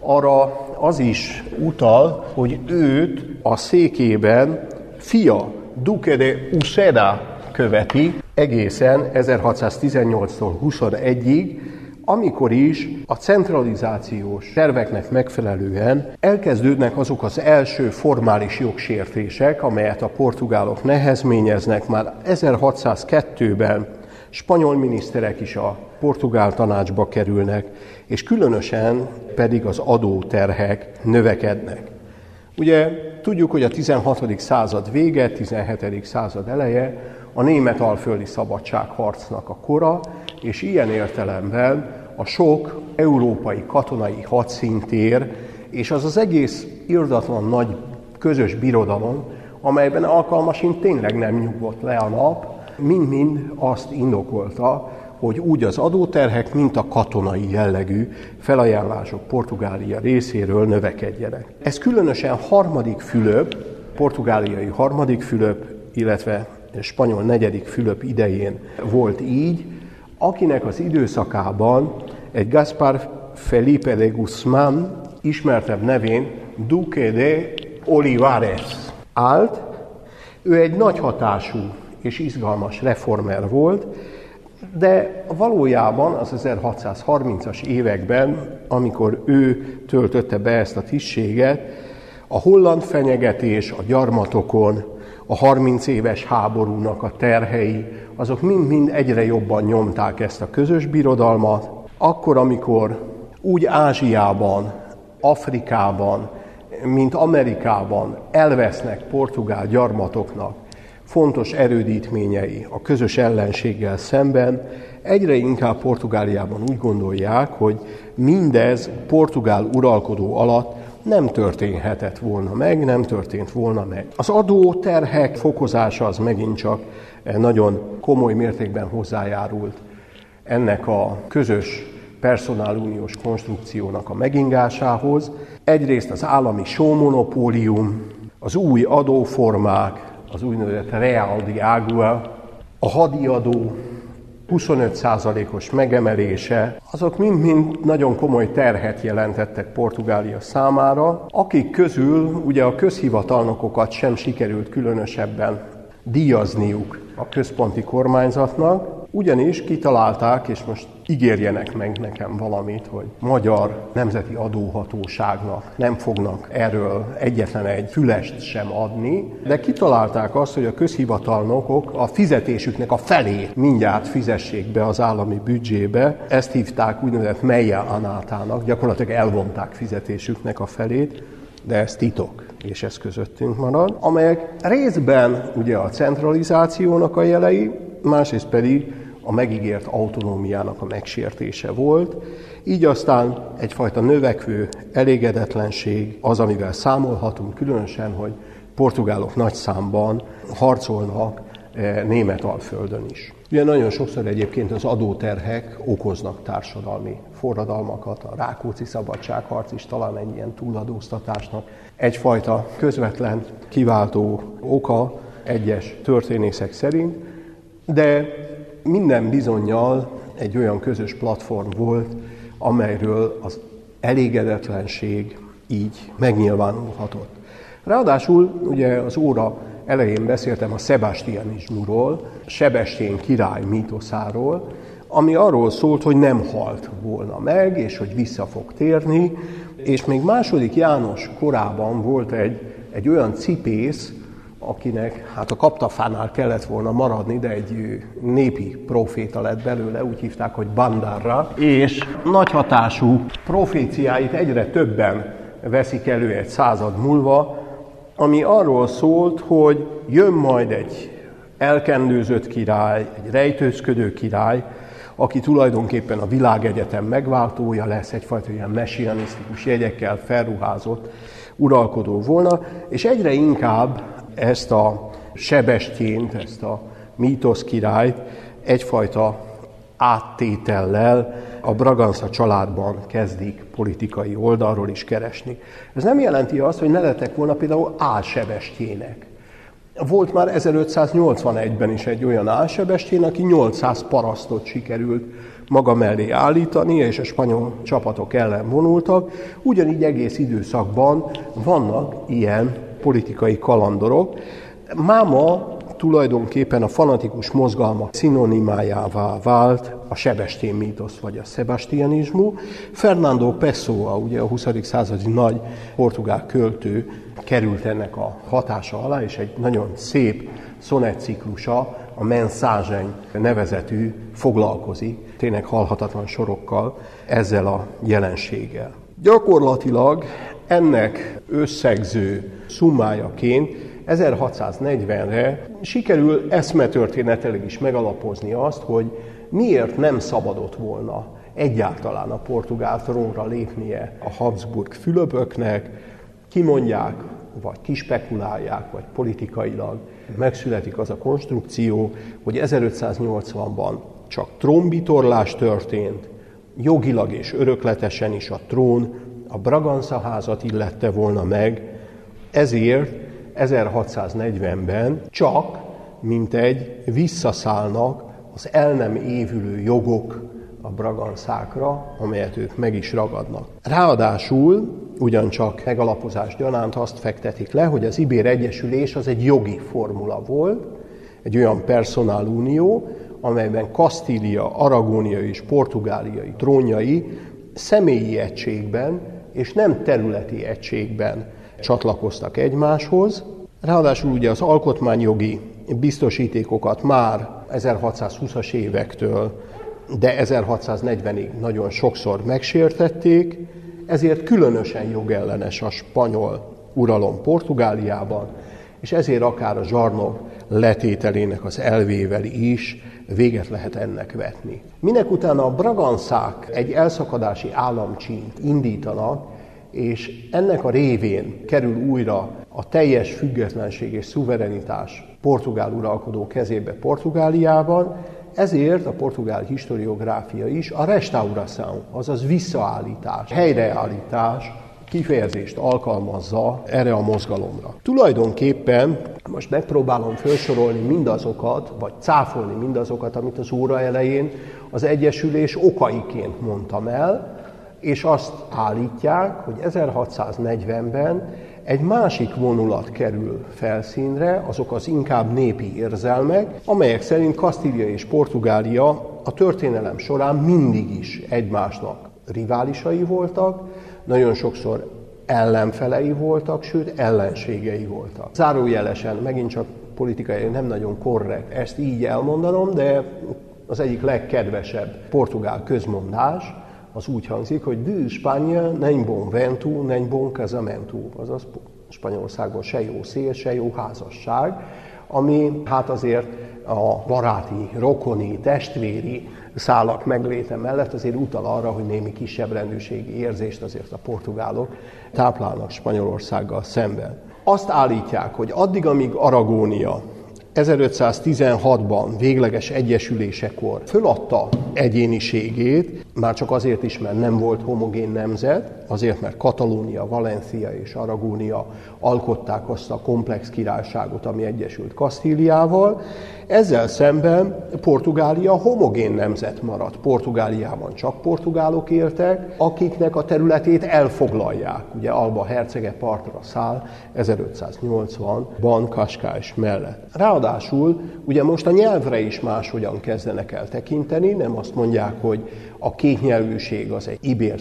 B: arra az is utal, hogy őt a székében fia Duque de Uceda követi egészen 1618-tól 21-ig, amikor is a centralizációs terveknek megfelelően elkezdődnek azok az első formális jogsértések, amelyet a portugálok nehezményeznek már 1602-ben spanyol miniszterek is a portugál tanácsba kerülnek, és különösen pedig az adóterhek növekednek. Ugye tudjuk, hogy a 16. század vége, 17. század eleje a német alföldi szabadságharcnak a kora, és ilyen értelemben a sok európai katonai hadszintér, és az az egész irdatlan nagy közös birodalom, amelyben alkalmasint tényleg nem nyugodt le a nap, mind-mind azt indokolta, hogy úgy az adóterhek, mint a katonai jellegű felajánlások Portugália részéről növekedjenek. Ez különösen harmadik Fülöp, portugáliai harmadik Fülöp, illetve spanyol negyedik Fülöp idején volt így, akinek az időszakában egy Gaspar Felipe de Guzmán, ismertebb nevén Duque de Olivares állt. Ő egy nagy hatású és izgalmas reformer volt, de valójában az 1630-as években, amikor ő töltötte be ezt a tisztséget, a holland fenyegetés a gyarmatokon, a 30 éves háborúnak a terhei, azok mind-mind egyre jobban nyomták ezt a közös birodalmat. Akkor, amikor úgy Ázsiában, Afrikában, mint Amerikában elvesznek portugál gyarmatoknak fontos erődítményei a közös ellenséggel szemben egyre inkább Portugáliában úgy gondolják, hogy mindez portugál uralkodó alatt nem történhetett volna meg, nem történt volna meg. Az adó terhek fokozása az megint csak nagyon komoly mértékben hozzájárult ennek a közös personáluniós konstrukciónak a megingásához. Egyrészt az állami showmonopólium, az új adóformák, az úgynevezett Real di Agua, a hadiadó 25%-os megemelése, azok mind-mind nagyon komoly terhet jelentettek Portugália számára, akik közül ugye a közhivatalnokokat sem sikerült különösebben díjazniuk a központi kormányzatnak, ugyanis kitalálták, és most ígérjenek meg nekem valamit, hogy magyar nemzeti adóhatóságnak nem fognak erről egyetlen egy fülest sem adni, de kitalálták azt, hogy a közhivatalnokok a fizetésüknek a felét mindjárt fizessék be az állami büdzsébe. Ezt hívták úgynevezett Meia Anátának, gyakorlatilag elvonták fizetésüknek a felét, de ez titok, és ez közöttünk marad, amelyek részben ugye a centralizációnak a jelei, másrészt pedig a megígért autonómiának a megsértése volt, így aztán egyfajta növekvő elégedetlenség az, amivel számolhatunk, különösen, hogy portugálok nagy számban harcolnak eh, német alföldön is. Ugye nagyon sokszor egyébként az adóterhek okoznak társadalmi forradalmakat, a Rákóczi szabadságharc is talán egy ilyen túladóztatásnak egyfajta közvetlen kiváltó oka egyes történészek szerint, de minden bizonyal egy olyan közös platform volt, amelyről az elégedetlenség így megnyilvánulhatott. Ráadásul ugye az óra elején beszéltem a Sebastianizmusról, Sebestén király mítoszáról, ami arról szólt, hogy nem halt volna meg, és hogy vissza fog térni, és még második János korában volt egy, egy olyan cipész, akinek hát a kaptafánál kellett volna maradni, de egy népi proféta lett belőle, úgy hívták, hogy Bandarra, és nagy hatású proféciáit egyre többen veszik elő egy század múlva, ami arról szólt, hogy jön majd egy elkendőzött király, egy rejtőzködő király, aki tulajdonképpen a világegyetem megváltója lesz, egyfajta ilyen messianisztikus jegyekkel felruházott uralkodó volna, és egyre inkább ezt a sebestént, ezt a mítosz királyt egyfajta áttétellel a Braganza családban kezdik politikai oldalról is keresni. Ez nem jelenti azt, hogy ne lettek volna például álsebestjének. Volt már 1581-ben is egy olyan álsebestjén, aki 800 parasztot sikerült maga mellé állítani, és a spanyol csapatok ellen vonultak. Ugyanígy egész időszakban vannak ilyen politikai kalandorok. Máma tulajdonképpen a fanatikus mozgalmak szinonimájává vált a sebestén mítosz vagy a sebastianizmu. Fernando Pessoa, ugye a 20. századi nagy portugál költő került ennek a hatása alá, és egy nagyon szép szonetciklusa, a Mensageny nevezetű foglalkozik, tényleg halhatatlan sorokkal ezzel a jelenséggel. Gyakorlatilag ennek összegző summájaként 1640-re sikerül eszmetörténetileg is megalapozni azt, hogy miért nem szabadott volna egyáltalán a portugál trónra lépnie a Habsburg Fülöpöknek, kimondják, vagy kispekulálják, vagy politikailag megszületik az a konstrukció, hogy 1580-ban csak trónbitorlás történt, jogilag és örökletesen is a trón a Braganza házat illette volna meg, ezért 1640-ben csak, mint egy visszaszállnak az el nem évülő jogok a braganszákra, amelyet ők meg is ragadnak. Ráadásul ugyancsak megalapozás gyanánt azt fektetik le, hogy az Ibér Egyesülés az egy jogi formula volt, egy olyan personálunió, amelyben Kastília, Aragónia és Portugáliai trónjai személyi egységben és nem területi egységben csatlakoztak egymáshoz. Ráadásul ugye az alkotmányjogi biztosítékokat már 1620-as évektől, de 1640-ig nagyon sokszor megsértették, ezért különösen jogellenes a spanyol uralom Portugáliában, és ezért akár a zsarnok letételének az elvével is véget lehet ennek vetni. Minek utána a braganszák egy elszakadási államcsínt indítanak, és ennek a révén kerül újra a teljes függetlenség és szuverenitás portugál uralkodó kezébe Portugáliában, ezért a portugál historiográfia is a restauração, azaz visszaállítás, helyreállítás kifejezést alkalmazza erre a mozgalomra. Tulajdonképpen most megpróbálom felsorolni mindazokat, vagy cáfolni mindazokat, amit az óra elején az Egyesülés okaiként mondtam el, és azt állítják, hogy 1640-ben egy másik vonulat kerül felszínre, azok az inkább népi érzelmek, amelyek szerint Kasztília és Portugália a történelem során mindig is egymásnak riválisai voltak, nagyon sokszor ellenfelei voltak, sőt ellenségei voltak. Zárójelesen, megint csak politikai nem nagyon korrekt ezt így elmondanom, de az egyik legkedvesebb portugál közmondás, az úgy hangzik, hogy de Spanya nem bon vento, nem bon casamento, azaz Spanyolországban se jó szél, se jó házasság, ami hát azért a baráti, rokoni, testvéri szálak megléte mellett azért utal arra, hogy némi kisebb rendőrségi érzést azért a portugálok táplálnak Spanyolországgal szemben. Azt állítják, hogy addig, amíg Aragónia 1516-ban végleges egyesülésekor föladta egyéniségét, már csak azért is, mert nem volt homogén nemzet, azért, mert Katalónia, Valencia és Aragónia alkották azt a komplex királyságot, ami egyesült Kasztíliával. Ezzel szemben Portugália homogén nemzet maradt. Portugáliában csak portugálok éltek, akiknek a területét elfoglalják. Ugye Alba hercege partra száll 1580-ban Kaskás mellett. Ráadásul ugye most a nyelvre is máshogyan kezdenek el tekinteni, nem azt mondják, hogy a kétnyelvűség az egy ibér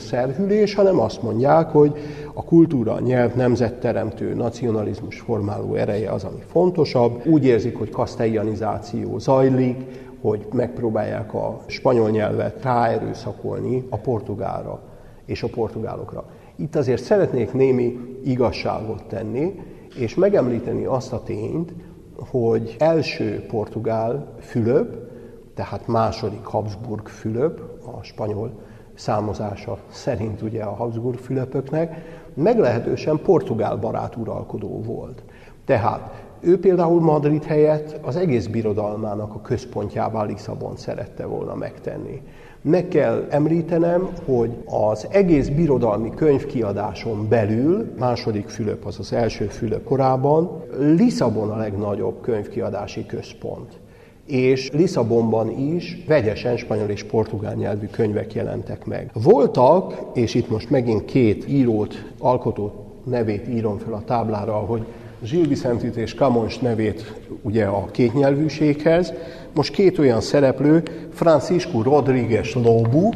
B: hanem azt mondják, hogy a kultúra, a nyelv nemzetteremtő, nacionalizmus formáló ereje az, ami fontosabb. Úgy érzik, hogy kasztelyanizáció zajlik, hogy megpróbálják a spanyol nyelvet ráerőszakolni a portugálra és a portugálokra. Itt azért szeretnék némi igazságot tenni, és megemlíteni azt a tényt, hogy első portugál Fülöp, tehát második Habsburg Fülöp, a spanyol számozása szerint ugye a Habsburg Fülöpöknek, meglehetősen portugál barát uralkodó volt. Tehát ő például Madrid helyett az egész birodalmának a központjává Lisszabon szerette volna megtenni. Meg kell említenem, hogy az egész birodalmi könyvkiadáson belül, második Fülöp, az az első Fülöp korában, Lisszabon a legnagyobb könyvkiadási központ és Lisszabonban is vegyesen spanyol és portugál nyelvű könyvek jelentek meg. Voltak, és itt most megint két írót, alkotó nevét írom fel a táblára, hogy Gilles Vicentit és Camons nevét ugye a kétnyelvűséghez. Most két olyan szereplő, Francisco Rodriguez Lobu,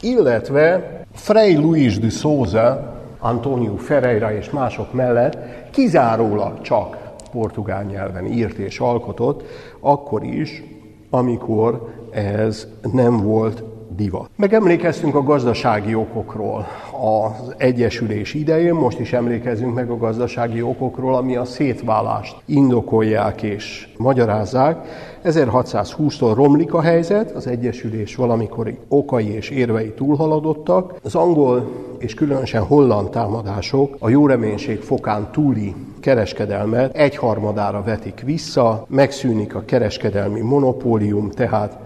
B: illetve Frei Luis de Souza, Antonio Ferreira és mások mellett kizárólag csak portugál nyelven írt és alkotott, akkor is, amikor ez nem volt divat. Megemlékeztünk a gazdasági okokról az Egyesülés idején, most is emlékezünk meg a gazdasági okokról, ami a szétválást indokolják és magyarázzák. 1620-tól romlik a helyzet, az Egyesülés valamikori okai és érvei túlhaladottak. Az angol és különösen holland támadások a jó reménység fokán túli kereskedelmet egyharmadára vetik vissza, megszűnik a kereskedelmi monopólium, tehát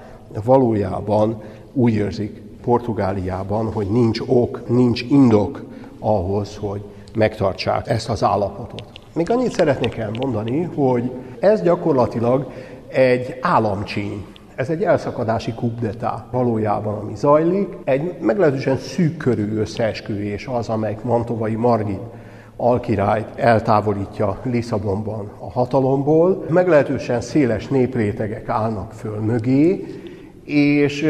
B: valójában úgy érzik Portugáliában, hogy nincs ok, nincs indok ahhoz, hogy megtartsák ezt az állapotot. Még annyit szeretnék elmondani, hogy ez gyakorlatilag egy államcsíny. Ez egy elszakadási kubdetá valójában, ami zajlik. Egy meglehetősen szűk körű összeesküvés az, amelyik Mantovai Margit alkirályt eltávolítja Lisszabonban a hatalomból. Meglehetősen széles néprétegek állnak föl mögé, és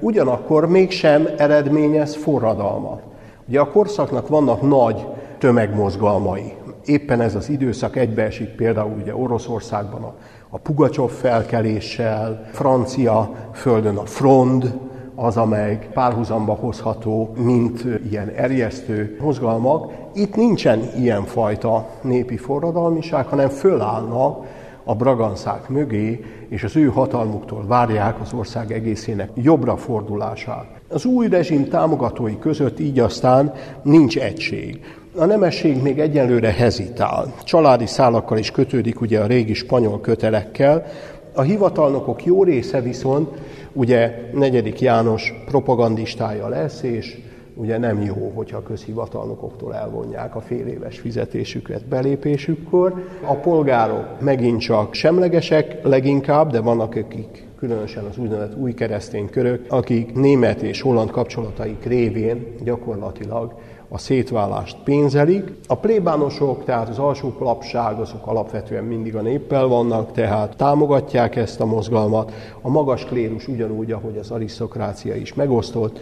B: ugyanakkor mégsem eredményez forradalmat. Ugye a korszaknak vannak nagy tömegmozgalmai. Éppen ez az időszak egybeesik például ugye Oroszországban a, a Pugacsov felkeléssel, francia földön a Frond, az, amely párhuzamba hozható, mint ilyen erjesztő mozgalmak. Itt nincsen ilyen fajta népi forradalmiság, hanem fölállnak a braganszák mögé, és az ő hatalmuktól várják az ország egészének jobbra fordulását. Az új rezsim támogatói között így aztán nincs egység. A nemesség még egyenlőre hezitál. Családi szálakkal is kötődik ugye a régi spanyol kötelekkel. A hivatalnokok jó része viszont ugye negyedik János propagandistája lesz, és ugye nem jó, hogyha a közhivatalnokoktól elvonják a fél éves fizetésüket belépésükkor. A polgárok megint csak semlegesek leginkább, de vannak, akik különösen az úgynevezett új keresztény körök, akik német és holland kapcsolataik révén gyakorlatilag a szétválást pénzelik. A plébánosok, tehát az alsó lapság, azok alapvetően mindig a néppel vannak, tehát támogatják ezt a mozgalmat. A magas klérus ugyanúgy, ahogy az arisztokrácia is megosztott,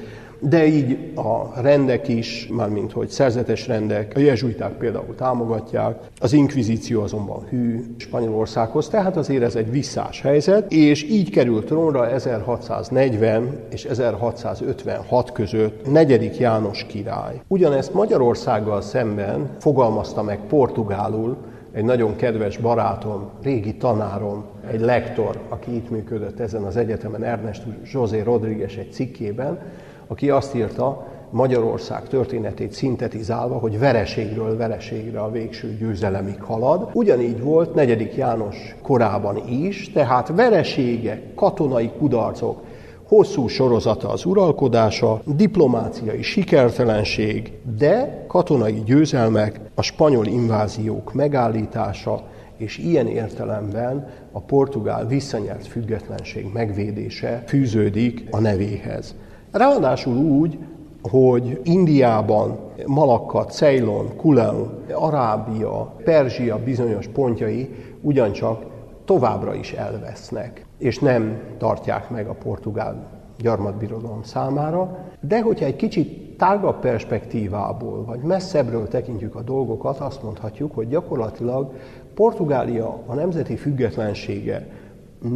B: de így a rendek is, mármint hogy szerzetes rendek, a jezsuiták például támogatják, az inkvizíció azonban hű Spanyolországhoz, tehát azért ez egy visszás helyzet, és így került trónra 1640 és 1656 között negyedik János király. Ugyanezt Magyarországgal szemben fogalmazta meg portugálul egy nagyon kedves barátom, régi tanárom, egy lektor, aki itt működött ezen az egyetemen, Ernest José Rodriguez egy cikkében, aki azt írta, Magyarország történetét szintetizálva, hogy vereségről vereségre a végső győzelemig halad. Ugyanígy volt negyedik János korában is, tehát vereségek, katonai kudarcok, hosszú sorozata az uralkodása, diplomáciai sikertelenség, de katonai győzelmek, a spanyol inváziók megállítása, és ilyen értelemben a portugál visszanyert függetlenség megvédése fűződik a nevéhez. Ráadásul úgy, hogy Indiában, Malakkat, Ceylon, Kulen, Arábia, Perzsia bizonyos pontjai ugyancsak továbbra is elvesznek, és nem tartják meg a portugál gyarmatbirodalom számára, de hogyha egy kicsit tágabb perspektívából, vagy messzebbről tekintjük a dolgokat, azt mondhatjuk, hogy gyakorlatilag Portugália a nemzeti függetlensége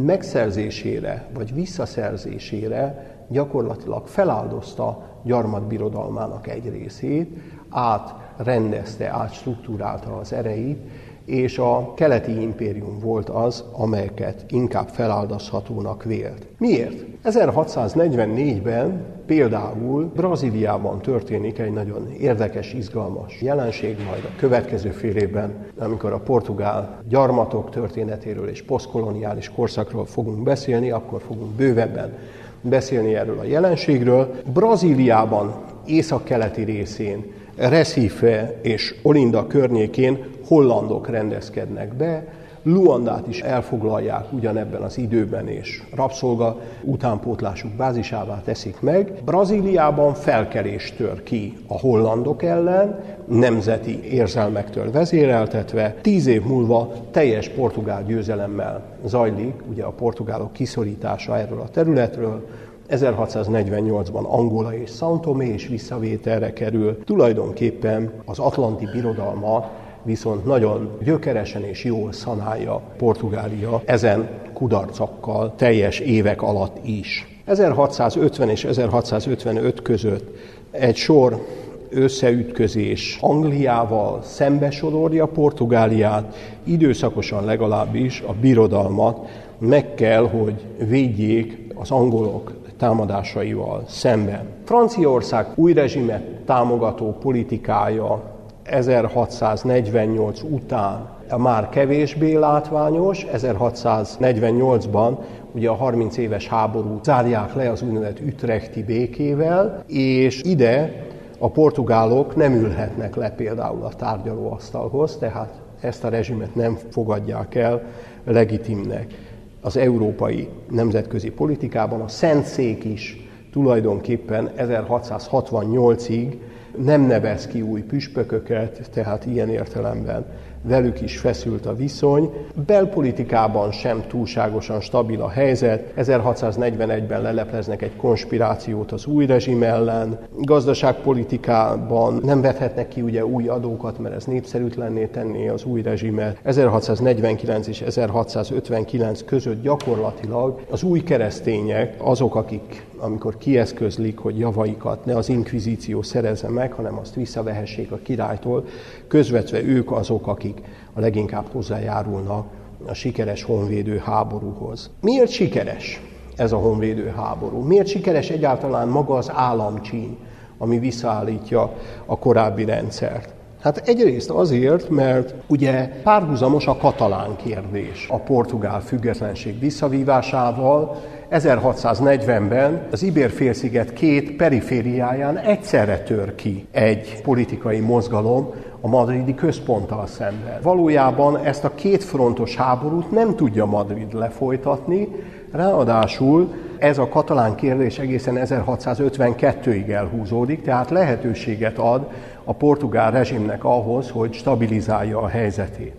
B: megszerzésére, vagy visszaszerzésére gyakorlatilag feláldozta gyarmatbirodalmának egy részét, átrendezte, átstruktúrálta az ereit, és a keleti impérium volt az, amelyeket inkább feláldozhatónak vélt. Miért? 1644-ben például Brazíliában történik egy nagyon érdekes, izgalmas jelenség, majd a következő fél évben, amikor a portugál gyarmatok történetéről és posztkoloniális korszakról fogunk beszélni, akkor fogunk bővebben beszélni erről a jelenségről. Brazíliában, észak-keleti részén, Recife és Olinda környékén hollandok rendezkednek be, Luandát is elfoglalják ugyanebben az időben, és rabszolga utánpótlásuk bázisává teszik meg. Brazíliában felkelés tör ki a hollandok ellen, nemzeti érzelmektől vezéreltetve. Tíz év múlva teljes portugál győzelemmel zajlik, ugye a portugálok kiszorítása erről a területről, 1648-ban Angola és São Tomé is visszavételre kerül. Tulajdonképpen az Atlanti Birodalma viszont nagyon gyökeresen és jól szanálja Portugália ezen kudarcokkal teljes évek alatt is. 1650 és 1655 között egy sor összeütközés Angliával szembesodorja Portugáliát, időszakosan legalábbis a birodalmat meg kell, hogy védjék az angolok támadásaival szemben. Franciaország új rezsimet támogató politikája 1648 után már kevésbé látványos, 1648-ban ugye a 30 éves háború zárják le az úgynevezett ütrechti békével, és ide a portugálok nem ülhetnek le például a tárgyalóasztalhoz, tehát ezt a rezsimet nem fogadják el legitimnek. Az európai nemzetközi politikában a Szentszék is tulajdonképpen 1668-ig nem nevez ki új püspököket, tehát ilyen értelemben velük is feszült a viszony. Belpolitikában sem túlságosan stabil a helyzet. 1641-ben lelepleznek egy konspirációt az új rezsim ellen. Gazdaságpolitikában nem vethetnek ki ugye új adókat, mert ez népszerűtlenné tenné az új rezsimet. 1649 és 1659 között gyakorlatilag az új keresztények azok, akik amikor kieszközlik, hogy javaikat ne az inkvizíció szerezze meg, hanem azt visszavehessék a királytól, közvetve ők azok, akik a leginkább hozzájárulnak a sikeres honvédő háborúhoz. Miért sikeres ez a honvédő háború? Miért sikeres egyáltalán maga az államcsíny, ami visszaállítja a korábbi rendszert? Hát egyrészt azért, mert ugye párhuzamos a katalán kérdés a portugál függetlenség visszavívásával. 1640-ben az Ibér-félsziget két perifériáján egyszerre tör ki egy politikai mozgalom, a madridi központtal szemben. Valójában ezt a két frontos háborút nem tudja Madrid lefolytatni, ráadásul ez a katalán kérdés egészen 1652-ig elhúzódik, tehát lehetőséget ad a portugál rezsimnek ahhoz, hogy stabilizálja a helyzetét.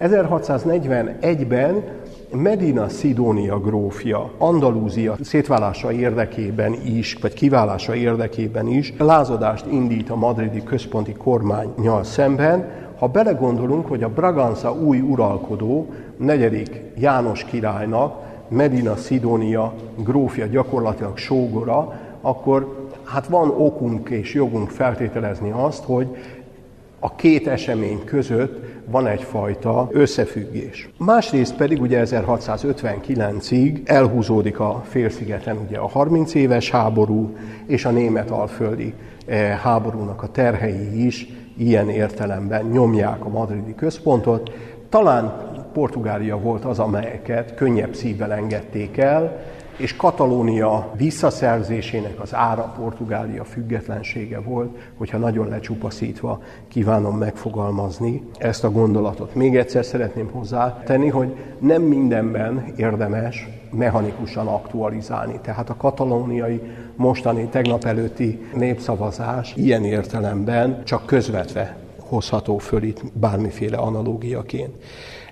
B: 1641-ben Medina Szidónia grófja Andalúzia szétválása érdekében is, vagy kiválása érdekében is lázadást indít a madridi központi kormánynyal szemben, ha belegondolunk, hogy a Braganza új uralkodó, negyedik János királynak, Medina Szidónia grófja gyakorlatilag sógora, akkor hát van okunk és jogunk feltételezni azt, hogy a két esemény között van egyfajta összefüggés. Másrészt pedig ugye 1659-ig elhúzódik a félszigeten ugye a 30 éves háború és a német alföldi eh, háborúnak a terhei is ilyen értelemben nyomják a madridi központot. Talán Portugália volt az, amelyeket könnyebb szívvel engedték el, és Katalónia visszaszerzésének az ára Portugália függetlensége volt, hogyha nagyon lecsupaszítva kívánom megfogalmazni ezt a gondolatot. Még egyszer szeretném hozzátenni, hogy nem mindenben érdemes mechanikusan aktualizálni. Tehát a katalóniai mostani, tegnap előtti népszavazás ilyen értelemben csak közvetve hozható föl itt bármiféle analógiaként.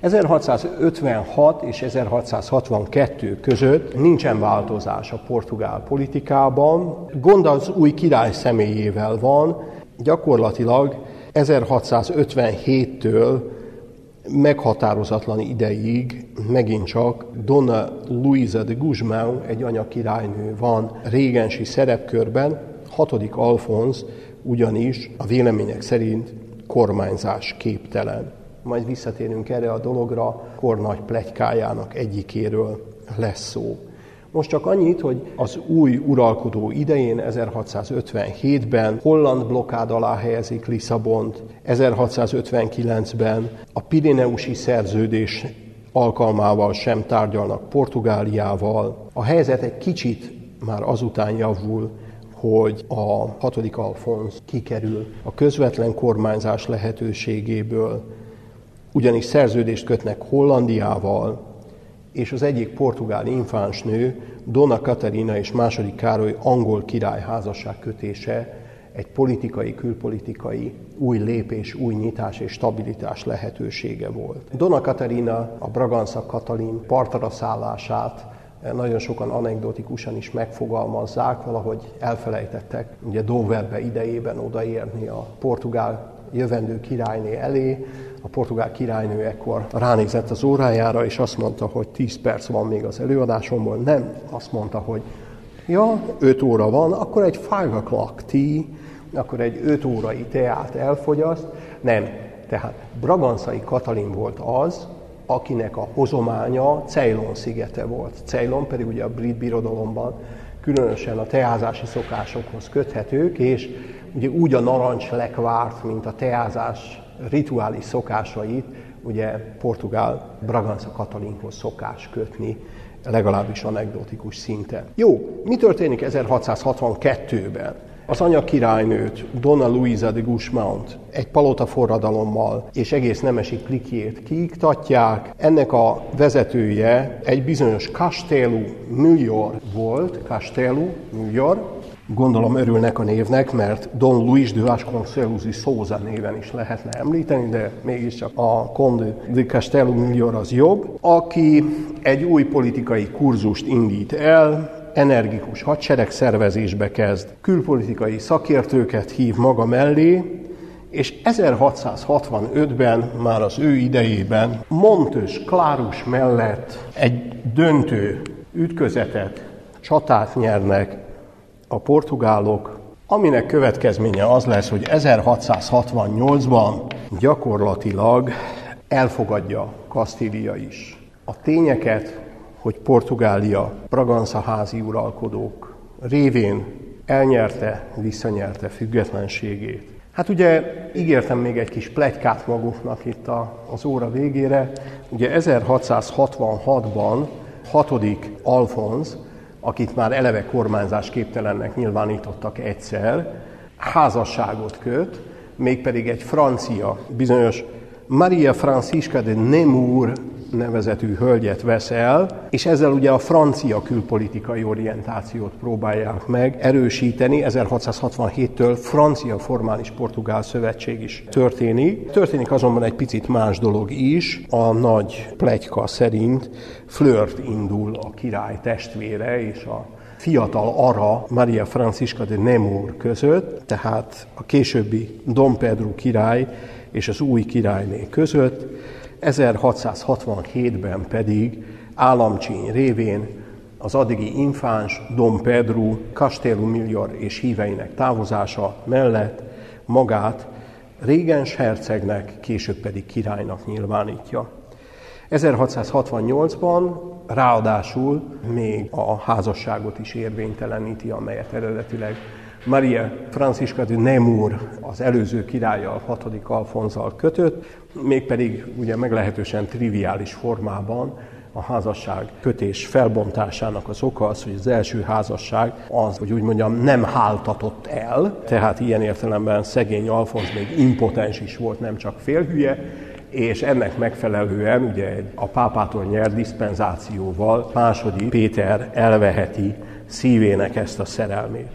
B: 1656 és 1662 között nincsen változás a portugál politikában. Gond az új király személyével van, gyakorlatilag 1657-től meghatározatlan ideig megint csak Donna Luisa de Guzmán, egy anyakirálynő van régensi szerepkörben, hatodik Alfonz ugyanis a vélemények szerint kormányzás képtelen majd visszatérünk erre a dologra, kor nagy plegykájának egyikéről lesz szó. Most csak annyit, hogy az új uralkodó idején, 1657-ben holland blokkád alá helyezik Lisszabont, 1659-ben a Pirineusi szerződés alkalmával sem tárgyalnak Portugáliával. A helyzet egy kicsit már azután javul, hogy a hatodik Alfonz kikerül a közvetlen kormányzás lehetőségéből, ugyanis szerződést kötnek Hollandiával, és az egyik portugál infánsnő, Dona Katarina és második Károly angol király házasság kötése egy politikai, külpolitikai új lépés, új nyitás és stabilitás lehetősége volt. Dona Katarina, a Braganza Katalin partara szállását nagyon sokan anekdotikusan is megfogalmazzák, valahogy elfelejtettek ugye Doverbe idejében odaérni a portugál jövendő királyné elé, a portugál királynő ekkor ránézett az órájára, és azt mondta, hogy 10 perc van még az előadásomból. Nem, azt mondta, hogy ja, 5 óra van, akkor egy 5 o'clock tea, akkor egy 5 órai teát elfogyaszt. Nem, tehát Braganszai Katalin volt az, akinek a hozománya Ceylon szigete volt. Ceylon pedig ugye a brit birodalomban különösen a teázási szokásokhoz köthetők, és ugye úgy a narancs lekvárt, mint a teázás rituális szokásait, ugye portugál Braganza Katalinhoz szokás kötni, legalábbis anekdotikus szinten. Jó, mi történik 1662-ben? Az anya királynőt, Donna Luisa de Guzmán egy palota forradalommal és egész nemesi klikjét kiiktatják. Ennek a vezetője egy bizonyos Castelu Müllor volt, Castelu Müllor, Gondolom örülnek a névnek, mert Don Luis de Vasconcelos y Souza néven is lehetne említeni, de mégiscsak a Conde de Castelo Müllor az jobb, aki egy új politikai kurzust indít el, energikus hadseregszervezésbe kezd, külpolitikai szakértőket hív maga mellé, és 1665-ben, már az ő idejében Montös Klárus mellett egy döntő ütközetet, csatát nyernek a portugálok, aminek következménye az lesz, hogy 1668-ban gyakorlatilag elfogadja Kasztília is. A tényeket, hogy Portugália Braganza házi uralkodók révén elnyerte, visszanyerte függetlenségét. Hát ugye ígértem még egy kis plegykát maguknak itt az óra végére. Ugye 1666-ban hatodik Alfonz, akit már eleve kormányzás képtelennek nyilvánítottak egyszer, házasságot köt, mégpedig egy francia, bizonyos Maria Francisca de Nemours nevezetű hölgyet vesz el, és ezzel ugye a francia külpolitikai orientációt próbálják meg erősíteni. 1667-től francia formális portugál szövetség is történik. Történik azonban egy picit más dolog is. A nagy plegyka szerint flirt indul a király testvére és a fiatal ara Maria Francisca de Nemours között, tehát a későbbi Dom Pedro király és az új királyné között, 1667-ben pedig államcsíny révén az addigi infáns Dom Pedro Castelo Millior és híveinek távozása mellett magát régens hercegnek, később pedig királynak nyilvánítja. 1668-ban ráadásul még a házasságot is érvényteleníti, amelyet eredetileg Maria Francisca de Nemours az előző királlyal, hatodik Alfonzal kötött, mégpedig ugye meglehetősen triviális formában a házasság kötés felbontásának az oka az, hogy az első házasság az, hogy úgy mondjam, nem háltatott el, tehát ilyen értelemben szegény Alfonz még impotens is volt, nem csak félhülye, és ennek megfelelően ugye a pápától nyert diszpenzációval második Péter elveheti szívének ezt a szerelmét.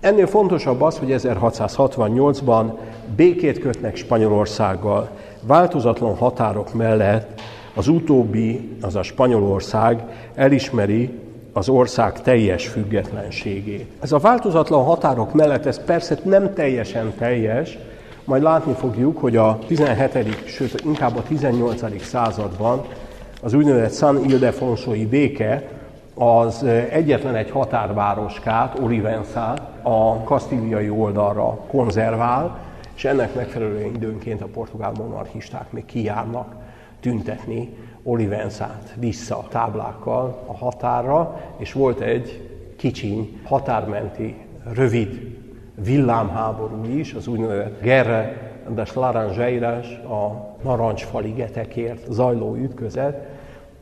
B: Ennél fontosabb az, hogy 1668-ban békét kötnek Spanyolországgal, változatlan határok mellett az utóbbi, az a Spanyolország elismeri az ország teljes függetlenségét. Ez a változatlan határok mellett, ez persze nem teljesen teljes, majd látni fogjuk, hogy a 17. sőt inkább a 18. században az úgynevezett San Ildefonsói béke az egyetlen egy határvároskát, Olivenzát a kasztíliai oldalra konzervál, és ennek megfelelően időnként a portugál monarchisták még kijárnak tüntetni Olivenzát vissza táblákkal a határra, és volt egy kicsiny határmenti, rövid villámháború is, az úgynevezett Guerre des Laranjeiras, a narancsfaligetekért zajló ütközet,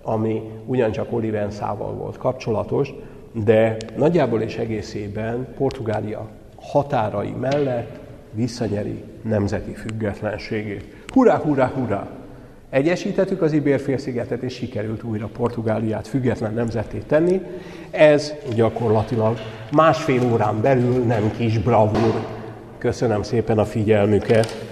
B: ami ugyancsak Olivenszával volt kapcsolatos, de nagyjából és egészében Portugália határai mellett visszanyeri nemzeti függetlenségét. Hurrá, hurrá, hurrá! Egyesítettük az Ibérfélszigetet, és sikerült újra Portugáliát független nemzeté tenni. Ez gyakorlatilag másfél órán belül nem kis bravúr. Köszönöm szépen a figyelmüket!